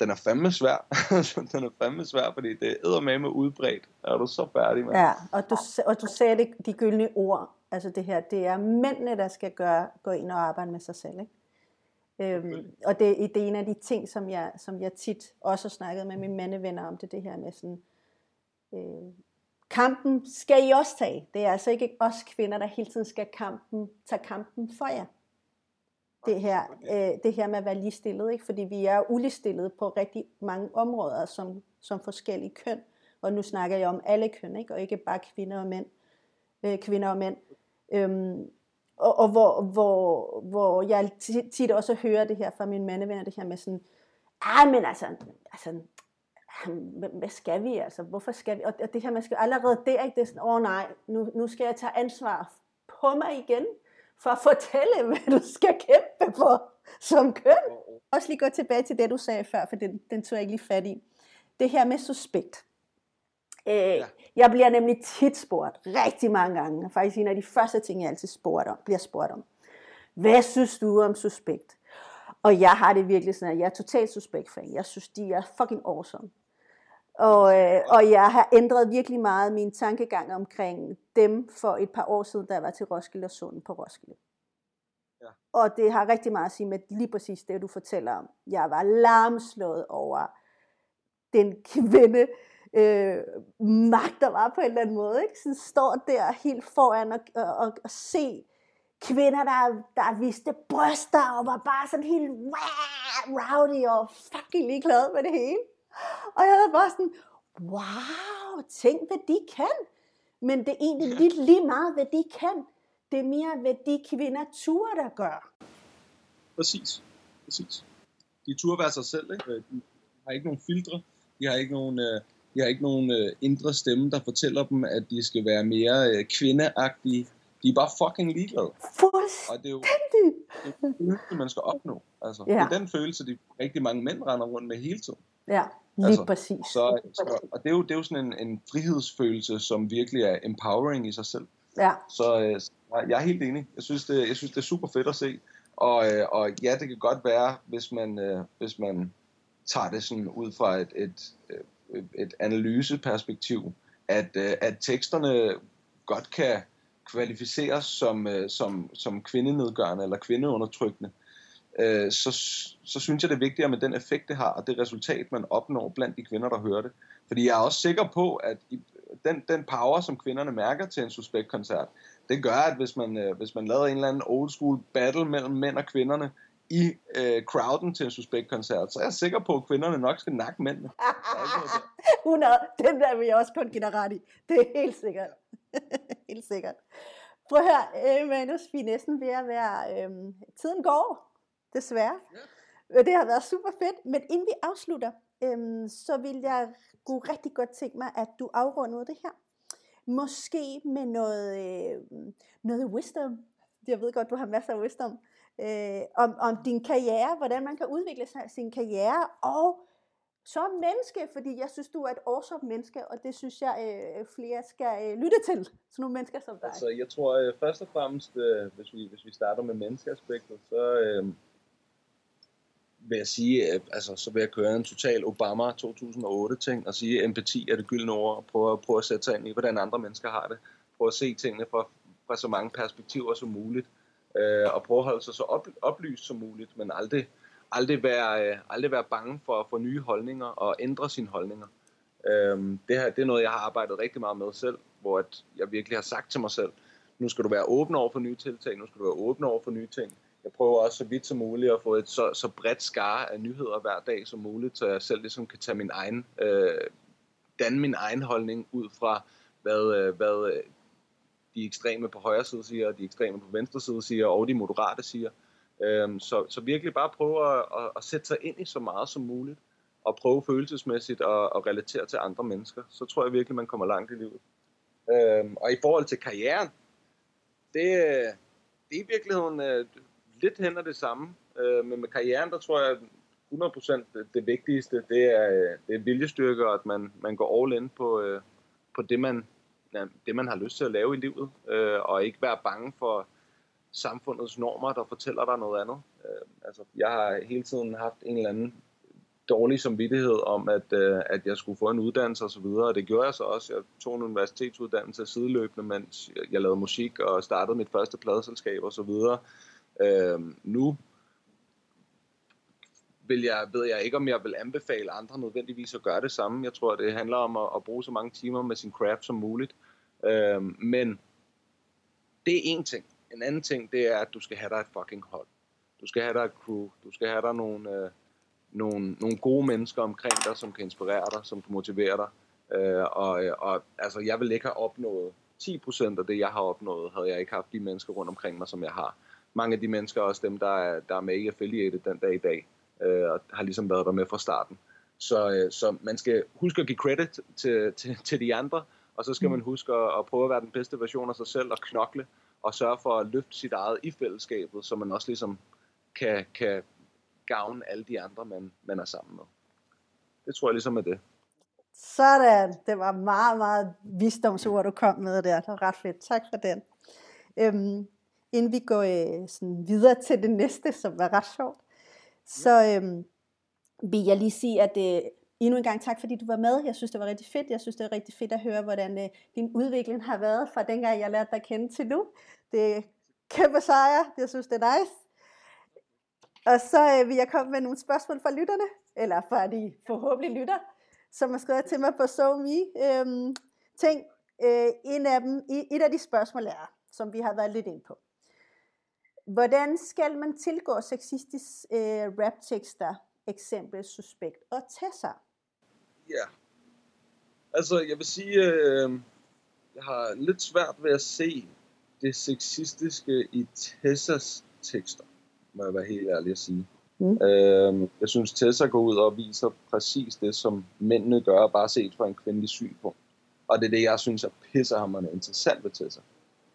den er fandme svær. den er fandme svær, fordi det er med udbredt. Er du så færdig med? Ja, og du, og du sagde det, de gyldne ord. Altså det her, det er mændene, der skal gøre, gå ind og arbejde med sig selv. Ikke? Øhm, og det, det er en af de ting, som jeg, som jeg tit også har snakket med mine mandevenner om, det det her med sådan, øh, kampen skal I også tage. Det er altså ikke os kvinder, der hele tiden skal kampen, tage kampen for jer. Det her, øh, det her med at være ligestillet, ikke? fordi vi er uligestillet på rigtig mange områder som, som forskellige køn. Og nu snakker jeg om alle køn, ikke? og ikke bare kvinder og mænd. Øh, kvinder og mænd. Øhm, og, og hvor, hvor, hvor jeg tit også hører det her fra mine mandevenner, det her med sådan, ah, men altså, altså hvad skal vi altså? Hvorfor skal vi? Og det her, man skal allerede der, ikke? Det er sådan, åh oh, nej, nu, nu skal jeg tage ansvar på mig igen, for at fortælle, hvad du skal kæmpe for som køn. Også lige gå tilbage til det, du sagde før, for den, den tog jeg ikke lige fat i. Det her med suspekt. Øh, ja. Jeg bliver nemlig tit spurgt, rigtig mange gange, faktisk en af de første ting, jeg altid spurgt om, bliver spurgt om. Hvad synes du om suspekt? Og jeg har det virkelig sådan, at jeg er totalt suspekt fan. Jeg synes, de er fucking awesome. Og, øh, og jeg har ændret virkelig meget min tankegang omkring dem for et par år siden, da jeg var til Roskilde og Sund på Roskilde. Ja. Og det har rigtig meget at sige med lige præcis det, du fortæller om. Jeg var larmslået over den kvinde, øh, magt, der var på en eller anden måde. Ikke? Så står der helt foran og, og, og, og se kvinder, der, der viste bryster og var bare sådan helt rowdy og fucking ligeglade med det hele. Og jeg havde bare sådan, wow, tænk hvad de kan. Men det er egentlig lidt lige meget, hvad de kan. Det er mere, hvad de kvinder turer, der gør. Præcis. Præcis. de turde være sig selv, ikke? De har ikke nogen filtre, de har ikke nogen, øh, de har ikke nogen øh, indre stemme, der fortæller dem, at de skal være mere øh, kvindeagtige. De er bare fucking ligeglade. Og det er jo det er følelse, man skal opnå. Altså, ja. Det er den følelse, de rigtig mange mænd render rundt med hele tiden. Ja, lige altså, præcis. Så, så, og det er, jo, det er jo sådan en, en frihedsfølelse, som virkelig er empowering i sig selv. Ja. Så øh, jeg er helt enig. Jeg synes, det, jeg synes, det er super fedt at se. Og, øh, og ja, det kan godt være, hvis man, øh, hvis man tager det sådan ud fra et, et, et, et analyseperspektiv, at, øh, at teksterne godt kan kvalificeres som, øh, som, som kvindenedgørende eller kvindeundertrykkende, øh, så, så synes jeg, det er vigtigere med den effekt, det har, og det resultat, man opnår blandt de kvinder, der hører det. Fordi jeg er også sikker på, at i, den, den power, som kvinderne mærker til en suspekt-koncert, det gør, at hvis man, øh, hvis man lavede en eller anden old school battle mellem mænd og kvinderne i øh, crowden til en suspekt-koncert, så er jeg sikker på, at kvinderne nok skal nakke mændene. 100. Den der vil jeg også kun give dig ret i. Det er helt sikkert. helt sikkert. Prøv at høre, øh, Manus, vi er næsten ved at være... Øh, tiden går, desværre. Ja. Det har været super fedt, men inden vi afslutter, øh, så vil jeg kunne rigtig godt tænke mig, at du afrundede det her. Måske med noget, øh, noget wisdom. Jeg ved godt, du har masser af wisdom. Øh, om, om din karriere, hvordan man kan udvikle sig, sin karriere, og som menneske, fordi jeg synes, du er et awesome menneske, og det synes jeg, øh, flere skal øh, lytte til. Sådan nogle mennesker som dig. Altså, jeg tror øh, først og fremmest, øh, hvis, vi, hvis vi starter med menneskeaspektet, så øh, vil jeg sige, at, altså, så vil jeg køre en total Obama 2008-ting, og sige, empati er det gyldne ord, og prøve, prøve at sætte sig ind i, hvordan andre mennesker har det. Prøve at se tingene fra, fra så mange perspektiver som muligt, øh, og prøve at holde sig så op, oplyst som muligt, men aldrig aldrig være, øh, aldrig være bange for at få nye holdninger og ændre sine holdninger. Øh, det, her, det er noget, jeg har arbejdet rigtig meget med selv, hvor at jeg virkelig har sagt til mig selv, nu skal du være åben over for nye tiltag, nu skal du være åben over for nye ting. Jeg prøver også så vidt som muligt at få et så, så bredt skare af nyheder hver dag som muligt, så jeg selv ligesom kan tage min egen, øh, danne min egen holdning ud fra, hvad, øh, hvad øh, de ekstreme på højre side siger, de ekstreme på venstre side siger, og de moderate siger. Øh, så, så virkelig bare prøve at, at, at sætte sig ind i så meget som muligt, og prøve følelsesmæssigt at, at relatere til andre mennesker. Så tror jeg virkelig, man kommer langt i livet. Øh, og i forhold til karrieren, det, øh, det er i virkeligheden øh, lidt hen det samme. øh, men med karrieren, der tror jeg 100% det, det vigtigste, det er, øh, det er viljestyrke, og at man, man går all in på, øh, på det, man, det, man har lyst til at lave i livet, øh, og ikke være bange for samfundets normer, der fortæller dig noget andet. Øh, altså, jeg har hele tiden haft en eller anden dårlig samvittighed om, at, øh, at jeg skulle få en uddannelse og så videre, og det gjorde jeg så også. Jeg tog en universitetsuddannelse sideløbende, mens jeg lavede musik og startede mit første pladeselskab og så videre. Øh, nu vil jeg, ved jeg ikke, om jeg vil anbefale andre nødvendigvis at gøre det samme. Jeg tror, det handler om at, at bruge så mange timer med sin craft som muligt. Øh, men det er en ting. En anden ting, det er, at du skal have dig et fucking hold. Du skal have dig et crew. Du skal have dig nogle, øh, nogle, nogle gode mennesker omkring dig, som kan inspirere dig, som kan motivere dig. Øh, og, og altså, jeg vil ikke have opnået 10% af det, jeg har opnået, havde jeg ikke haft de mennesker rundt omkring mig, som jeg har. Mange af de mennesker er også dem, der er, der er med i affiliated den dag i dag, øh, og har ligesom været der med fra starten. Så, øh, så man skal huske at give credit til, til, til de andre, og så skal mm. man huske at, at prøve at være den bedste version af sig selv og knokle og sørge for at løfte sit eget i fællesskabet, så man også ligesom kan, kan gavne alle de andre, man, man er sammen med. Det tror jeg ligesom er det. Sådan, det var meget, meget visdomsord, du kom med der. Det var ret fedt. Tak for den. Øhm, inden vi går øh, sådan videre til det næste, som var ret sjovt, så øhm, vil jeg lige sige, at øh, endnu en gang tak, fordi du var med. Jeg synes, det var rigtig fedt. Jeg synes, det er rigtig fedt at høre, hvordan øh, din udvikling har været fra dengang, jeg lærte dig at kende til nu. Det er kæmpe sejr. Jeg synes, det er nice. Og så øh, vil jeg komme med nogle spørgsmål fra lytterne, eller fra de forhåbentlig lytter, som har skrevet til mig på SoMe. Øhm, ting. Øh, en af dem, et af de spørgsmål er, som vi har været lidt ind på. Hvordan skal man tilgå sexistisk øh, rap-tekster, eksempel suspekt og Tessa? Ja. Altså, jeg vil sige, øh, jeg har lidt svært ved at se det sexistiske i Tessas tekster, må jeg være helt ærlig at sige. Mm. Øh, jeg synes, Tessa går ud og viser præcis det, som mændene gør, bare set fra en kvindelig synspunkt. Og det er det, jeg synes er pissehammerende interessant ved Tessa.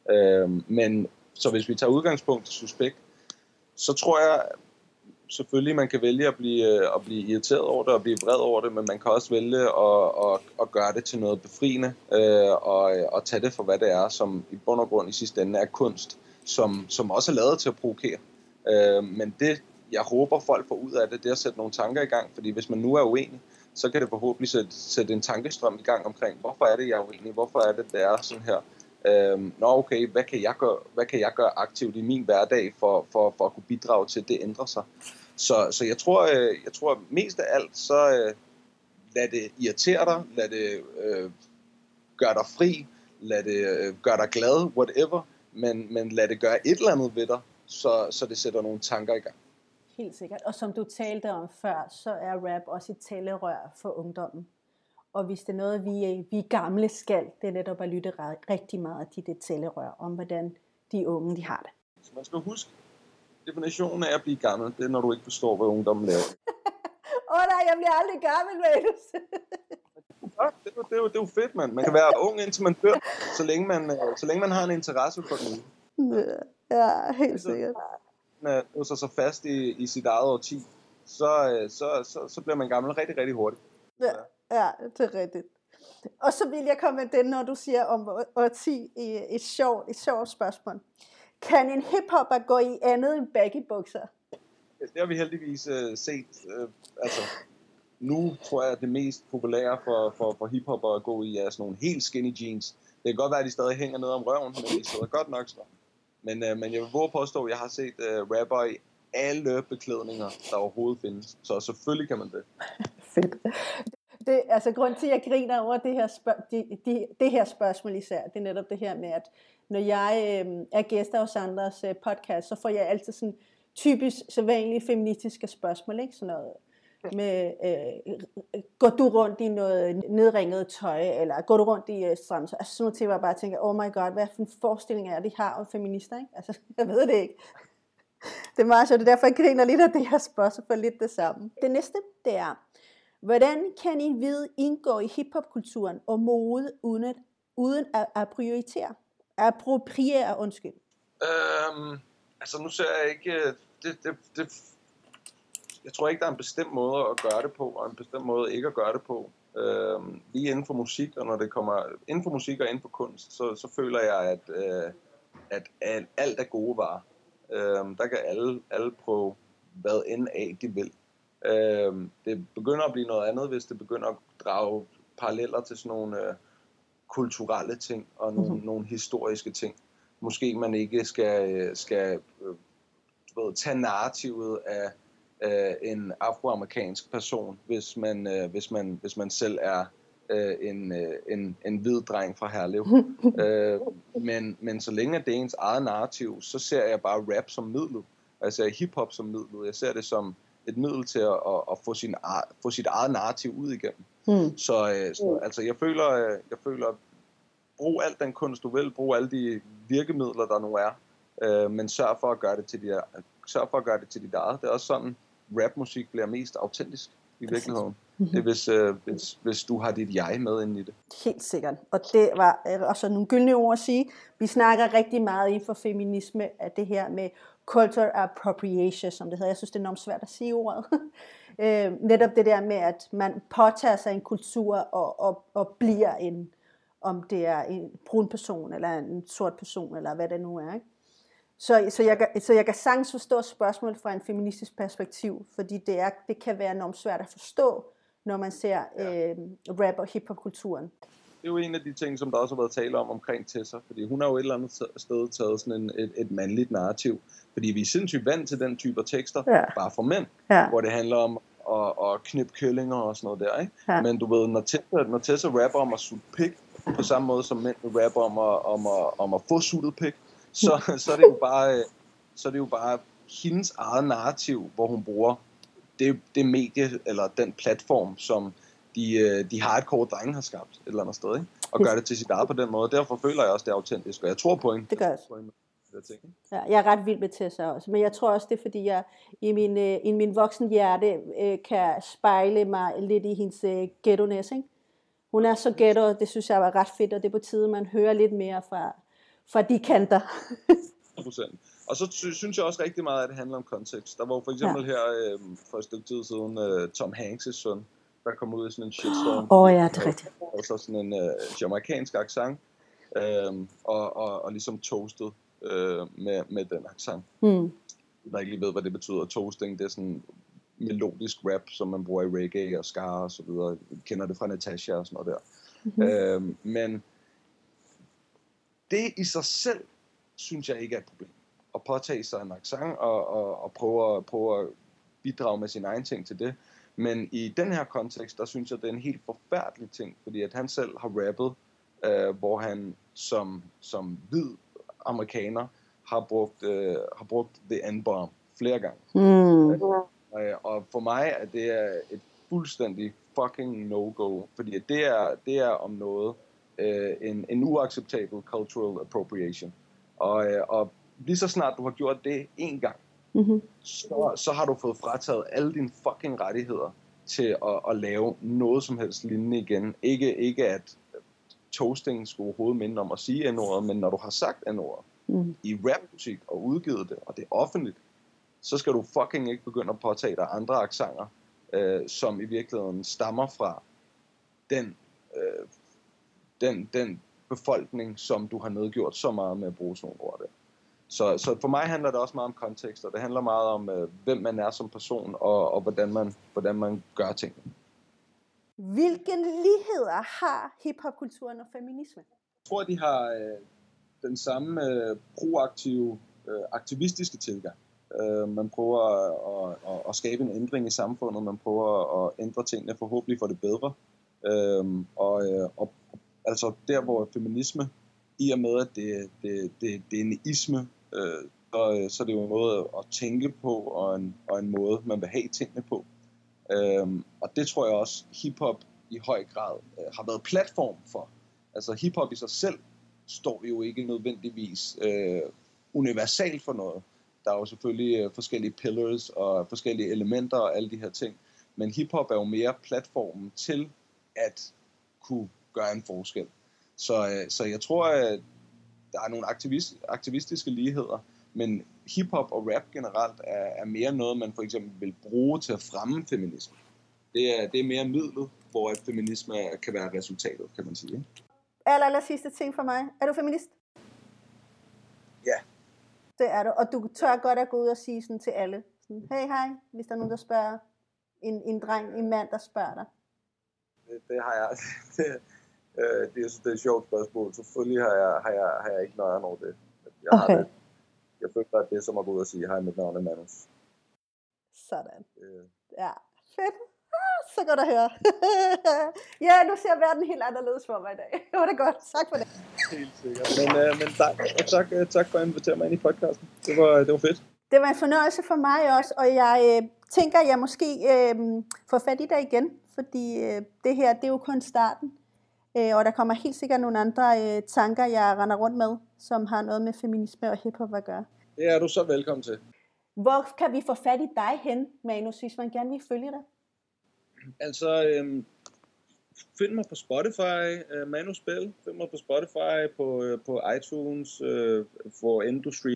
Øh, men så hvis vi tager udgangspunkt i suspekt, så tror jeg selvfølgelig, man kan vælge at blive, øh, at blive irriteret over det og blive vred over det, men man kan også vælge at, at, at gøre det til noget befriende øh, og, øh, og tage det for, hvad det er, som i bund og grund i sidste ende er kunst, som, som også er lavet til at provokere. Øh, men det, jeg håber, folk får ud af det, det er at sætte nogle tanker i gang, fordi hvis man nu er uenig, så kan det forhåbentlig sætte, sætte en tankestrøm i gang omkring, hvorfor er det, jeg er uenig, hvorfor er det, det er sådan her. Øhm, nå okay, hvad kan, jeg gøre, hvad kan jeg gøre aktivt i min hverdag for, for, for at kunne bidrage til, at det ændrer sig. Så, så jeg, tror, øh, jeg tror mest af alt, så øh, lad det irritere dig, lad det øh, gøre dig fri, lad det øh, gøre dig glad, whatever, men, men lad det gøre et eller andet ved dig, så, så det sætter nogle tanker i gang. Helt sikkert. Og som du talte om før, så er rap også et talerør for ungdommen. Og hvis det er noget, vi, vi gamle skal, det er netop at lytte rigtig meget til det talerør om, hvordan de unge de har det. Så man skal huske, definitionen af at blive gammel, det er, når du ikke forstår, hvad ungdommen laver. Åh oh, nej, jeg bliver aldrig gammel, Venus. ja, det, er, det, er, det er jo fedt, mand. Man kan være ung, indtil man dør, så længe man, øh, så længe man har en interesse for den. Ja, helt sikkert. Man er så så fast i, i sit eget årti, så, øh, så, så, så bliver man gammel rigtig, rigtig hurtigt. Ja, ja det er rigtigt. Og så vil jeg komme med den, når du siger om årti, et sjovt, et sjovt spørgsmål. Kan en hiphopper gå i andet end baggybukser? Det har vi heldigvis uh, set. Uh, altså, nu tror jeg, at det mest populære for, for, for hiphopper at gå i er sådan nogle helt skinny jeans. Det kan godt være, at de stadig hænger ned om røven, men de sidder godt nok stramt. Men, uh, men jeg vil våge påstå, at jeg har set uh, rapper i alle beklædninger, der overhovedet findes. Så selvfølgelig kan man det. Fedt. Det, altså grund til, at jeg griner over det her, spørg- de, de, det her spørgsmål især, det er netop det her med, at når jeg øh, er gæster hos andres øh, podcast, så får jeg altid sådan typisk sædvanlige feministiske spørgsmål, ikke? Sådan noget med, øh, går du rundt i noget nedringet tøj, eller går du rundt i øh, stramt? Altså sådan noget til, hvor jeg bare tænker, oh my god, hvad for en forestilling er det, de har om feminister, ikke? Altså, jeg ved det ikke. Det er meget sjovt, det er derfor, jeg griner lidt af det her spørgsmål for lidt det samme. Det næste, det er, hvordan kan en hvid indgå i hiphopkulturen og mode uden uden at, at prioritere? appropriere, undskyld? Øhm, altså nu ser jeg ikke, øh, det, det, det, jeg tror ikke, der er en bestemt måde at gøre det på, og en bestemt måde ikke at gøre det på. Øhm, lige inden for musik, og når det kommer inden for musik og inden for kunst, så, så føler jeg, at, øh, at alt, alt er gode varer. Øhm, der kan alle, alle prøve hvad end af de vil. Øhm, det begynder at blive noget andet, hvis det begynder at drage paralleller til sådan nogle... Øh, kulturelle ting og nogle, mm-hmm. nogle historiske ting. Måske man ikke skal, skal øh, du ved, tage narrativet af øh, en afroamerikansk person, hvis man, øh, hvis man, hvis man selv er øh, en, øh, en, en hvid dreng fra Herlev. øh, men, men så længe det er ens eget narrativ, så ser jeg bare rap som. Jeg ser hiphop som middel. Jeg ser det som et middel til at, at, at få, sin, få sit eget narrativ ud igennem. Mm. Så, øh, så mm. altså, jeg føler, øh, jeg føler, brug al den kunst du vil, brug alle de virkemidler der nu er, øh, men sørg for at gøre det til dit, sørg for at gøre det til dit eget. Det er også sådan, rapmusik bliver mest autentisk i virkeligheden. Mm-hmm. Hvis, øh, hvis, hvis du har dit jeg med ind i det. Helt sikkert. Og det var øh, også nogle gyldne ord at sige. Vi snakker rigtig meget inden for feminisme af det her med cultural appropriation, som det hedder. Jeg synes, det er enormt svært at sige ordet. øh, netop det der med, at man påtager sig en kultur og, og, og bliver en, om det er en brun person, eller en sort person, eller hvad det nu er. Ikke? Så, så, jeg, så jeg kan sagtens forstå spørgsmålet fra en feministisk perspektiv, fordi det, er, det kan være enormt svært at forstå, når man ser ja. øh, rap- og hiphop-kulturen. Det er jo en af de ting, som der også har været tale om omkring Tessa, fordi hun har jo et eller andet sted taget sådan en, et, et mandligt narrativ, fordi vi er sindssygt vant til den type tekster, ja. bare for mænd, ja. hvor det handler om at, at knippe køllinger og sådan noget der, ikke? Ja. Men du ved, når Tessa, når Tessa rapper om at suge pik, på samme måde som mænd rapper om at, om at, om at få suttet pik, så, så, er det jo bare, så er det jo bare hendes eget narrativ, hvor hun bruger det, det medie, eller den platform, som de, øh, de har et kort drenge har skabt et eller andet sted, ikke? og gør det til sit eget på den måde. Derfor føler jeg også, det er autentisk, og jeg tror på hende. Det gør jeg. Ikke? Ja, jeg er ret vild med Tessa også, men jeg tror også, det er fordi, jeg i min, øh, i min voksen hjerte øh, kan spejle mig lidt i hendes øh, ghetto ikke? Hun er så ghetto, det synes jeg var ret fedt, og det er på tide, man hører lidt mere fra, fra de kanter. 100%. Og så sy- synes jeg også rigtig meget, at det handler om kontekst. Der var jo for eksempel ja. her øh, for et stykke tid siden øh, Tom Hanks' søn, der kom ud i sådan en shitstorm. Åh oh, ja, det er rigtigt. Og så sådan en øh, jamaikansk accent, øh, og, og, og ligesom toastet øh, med, med den accent. Mm. Jeg ikke lige ved, hvad det betyder. Toasting, det er sådan melodisk rap, som man bruger i reggae og ska og så videre. Jeg kender det fra Natasha og sådan noget der. Mm-hmm. Øh, men det i sig selv, synes jeg ikke er et problem. At påtage sig en accent og, og, og prøve, at, prøve at bidrage med sin egen ting til det. Men i den her kontekst, der synes jeg, det er en helt forfærdelig ting, fordi at han selv har rappet, øh, hvor han som, som hvid amerikaner har brugt, øh, har brugt The N-bomb flere gange. Mm. Øh, og for mig er det er et fuldstændig fucking no-go, fordi det er, det er om noget øh, en, en uacceptabel cultural appropriation. Og, øh, og lige så snart du har gjort det en gang, Mm-hmm. så, så har du fået frataget alle dine fucking rettigheder til at, at lave noget som helst lignende igen. Ikke, ikke at toasting skulle overhovedet minde om at sige n men når du har sagt n Mm. i rapmusik og udgivet det, og det er offentligt, så skal du fucking ikke begynde at påtage dig andre aksanger, øh, som i virkeligheden stammer fra den, øh, den, den befolkning, som du har nedgjort så meget med at bruge sådan nogle ord der. Så, så for mig handler det også meget om kontekst, og det handler meget om, øh, hvem man er som person, og, og hvordan, man, hvordan man gør ting. Hvilke ligheder har hiphopkulturen og feminisme? Jeg tror, de har øh, den samme øh, proaktive, øh, aktivistiske tilgang. Øh, man prøver at, at, at, at skabe en ændring i samfundet, man prøver at ændre tingene forhåbentlig for det bedre. Øh, og, øh, og altså der, hvor feminisme, i og med, at det, det, det, det er en isme, øh, så, øh, så er jo en måde at tænke på, og en, og en måde, man vil have tingene på. Øhm, og det tror jeg også, hiphop i høj grad øh, har været platform for. Altså hiphop i sig selv står jo ikke nødvendigvis øh, universalt for noget. Der er jo selvfølgelig øh, forskellige pillars og forskellige elementer og alle de her ting. Men hiphop er jo mere platformen til at kunne gøre en forskel. Så, øh, så jeg tror, at der er nogle aktivist, aktivistiske ligheder, men hiphop og rap generelt er, er mere noget, man for eksempel vil bruge til at fremme feminisme. Det er, det er mere midlet, hvor at feminisme kan være resultatet, kan man sige. Ikke? Aller, aller sidste ting for mig. Er du feminist? Ja. Det er du. Og du tør godt at gå ud og sige sådan til alle. Sådan, hey, hej, hvis der er nogen, der spørger. En, en dreng, en mand, der spørger dig. Det, det har jeg. Det, øh, det, er, det er et sjovt spørgsmål. Selvfølgelig har jeg, har jeg, har jeg ikke noget over det. Jeg har Okay. det. Jeg føler, at det er som at gå ud og sige, hej, mit navn er Manus. Sådan. Øh, Ja, fedt. Ah, så godt at høre. ja, nu ser verden helt anderledes for mig i dag. Det var det godt. Tak for det. Helt sikkert. Men, øh, men tak, og tak, øh, tak for at invitere mig ind i podcasten. Det var, det var fedt. Det var en fornøjelse for mig også, og jeg øh, tænker, at jeg måske øh, får fat i dig igen, fordi øh, det her, det er jo kun starten. Øh, og der kommer helt sikkert nogle andre øh, tanker, jeg render rundt med, som har noget med feminisme og hiphop at gøre. Det er du så velkommen til. Hvor kan vi få fat i dig hen, Manus, hvis man gerne vil følge dig? Altså, øhm, find mig på Spotify, øh, Manu Spil. Find mig på Spotify, på, øh, på iTunes, øh, for Industry,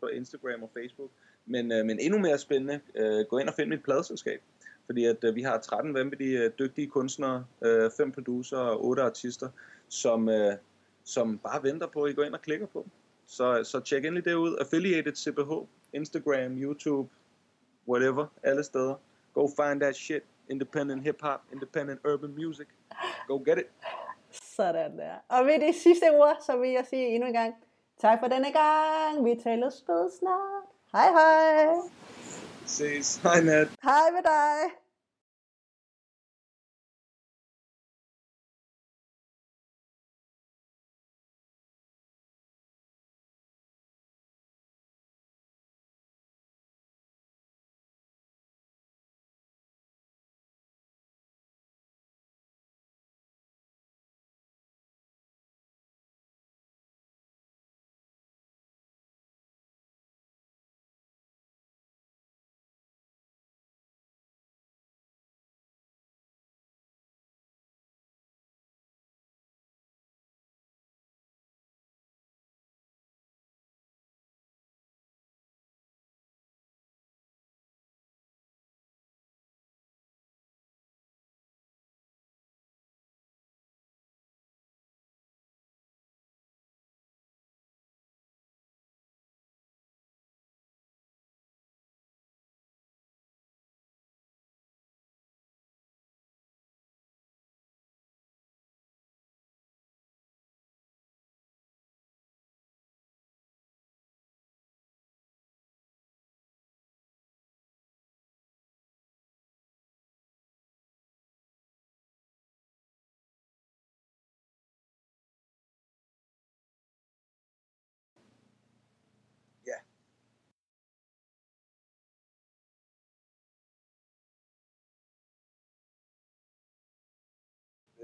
på Instagram og Facebook. Men, øh, men endnu mere spændende, øh, gå ind og find mit pladeselskab. Fordi at øh, vi har 13 vanvittige øh, dygtige kunstnere, øh, fem producer og otte artister, som, øh, som bare venter på, at I går ind og klikker på. Så, så tjek endelig det ud. Affiliated CBH, Instagram, YouTube, whatever, alle steder. Go find that shit. Independent hip hop, independent urban music. Go get it. Sådan der. Og ved det sidste ord, så vil jeg sige endnu en gang, tak for denne gang. Vi taler spil snart. Hej hej. Ses. Hej Nat. Hej med.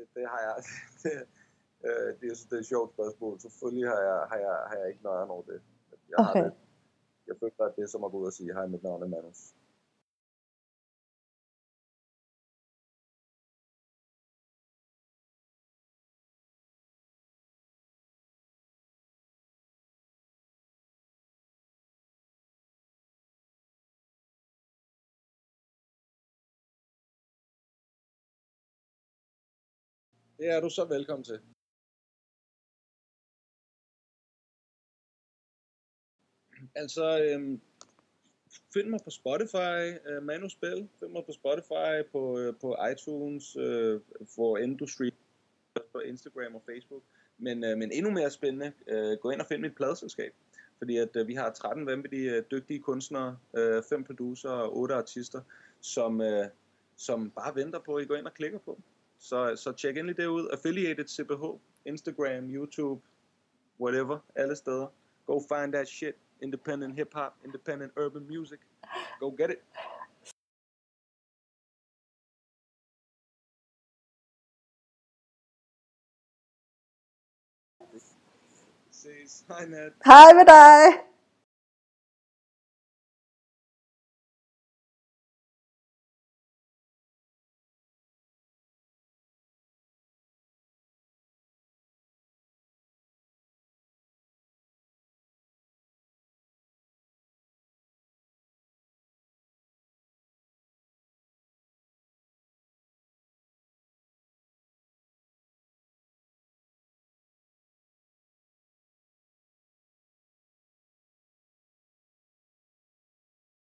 Det, det har jeg. Det, øh, det, jeg synes, det er et sjovt spørgsmål. Selvfølgelig har jeg, har jeg, har jeg ikke nøjeren over det. Jeg, har Okay. det. jeg føler, at det er som at gå ud og sige, hej, mit navn er Manus. Det er du så velkommen til. Altså, øhm, find mig på Spotify, øh, Manu Spil. Find mig på Spotify, på, øh, på iTunes, øh, for Industry, på Instagram og Facebook. Men, øh, men endnu mere spændende, øh, gå ind og find mit pladeselskab. Fordi at øh, vi har 13 vanvittige øh, dygtige kunstnere, øh, 5 producer og 8 artister, som, øh, som bare venter på, at I går ind og klikker på. Så, så tjek endelig det ud. Affiliated CBH, Instagram, YouTube, whatever, alle steder. Go find that shit. Independent hip hop, independent urban music. Go get it. Ses. Hej Nat. Hej med dig!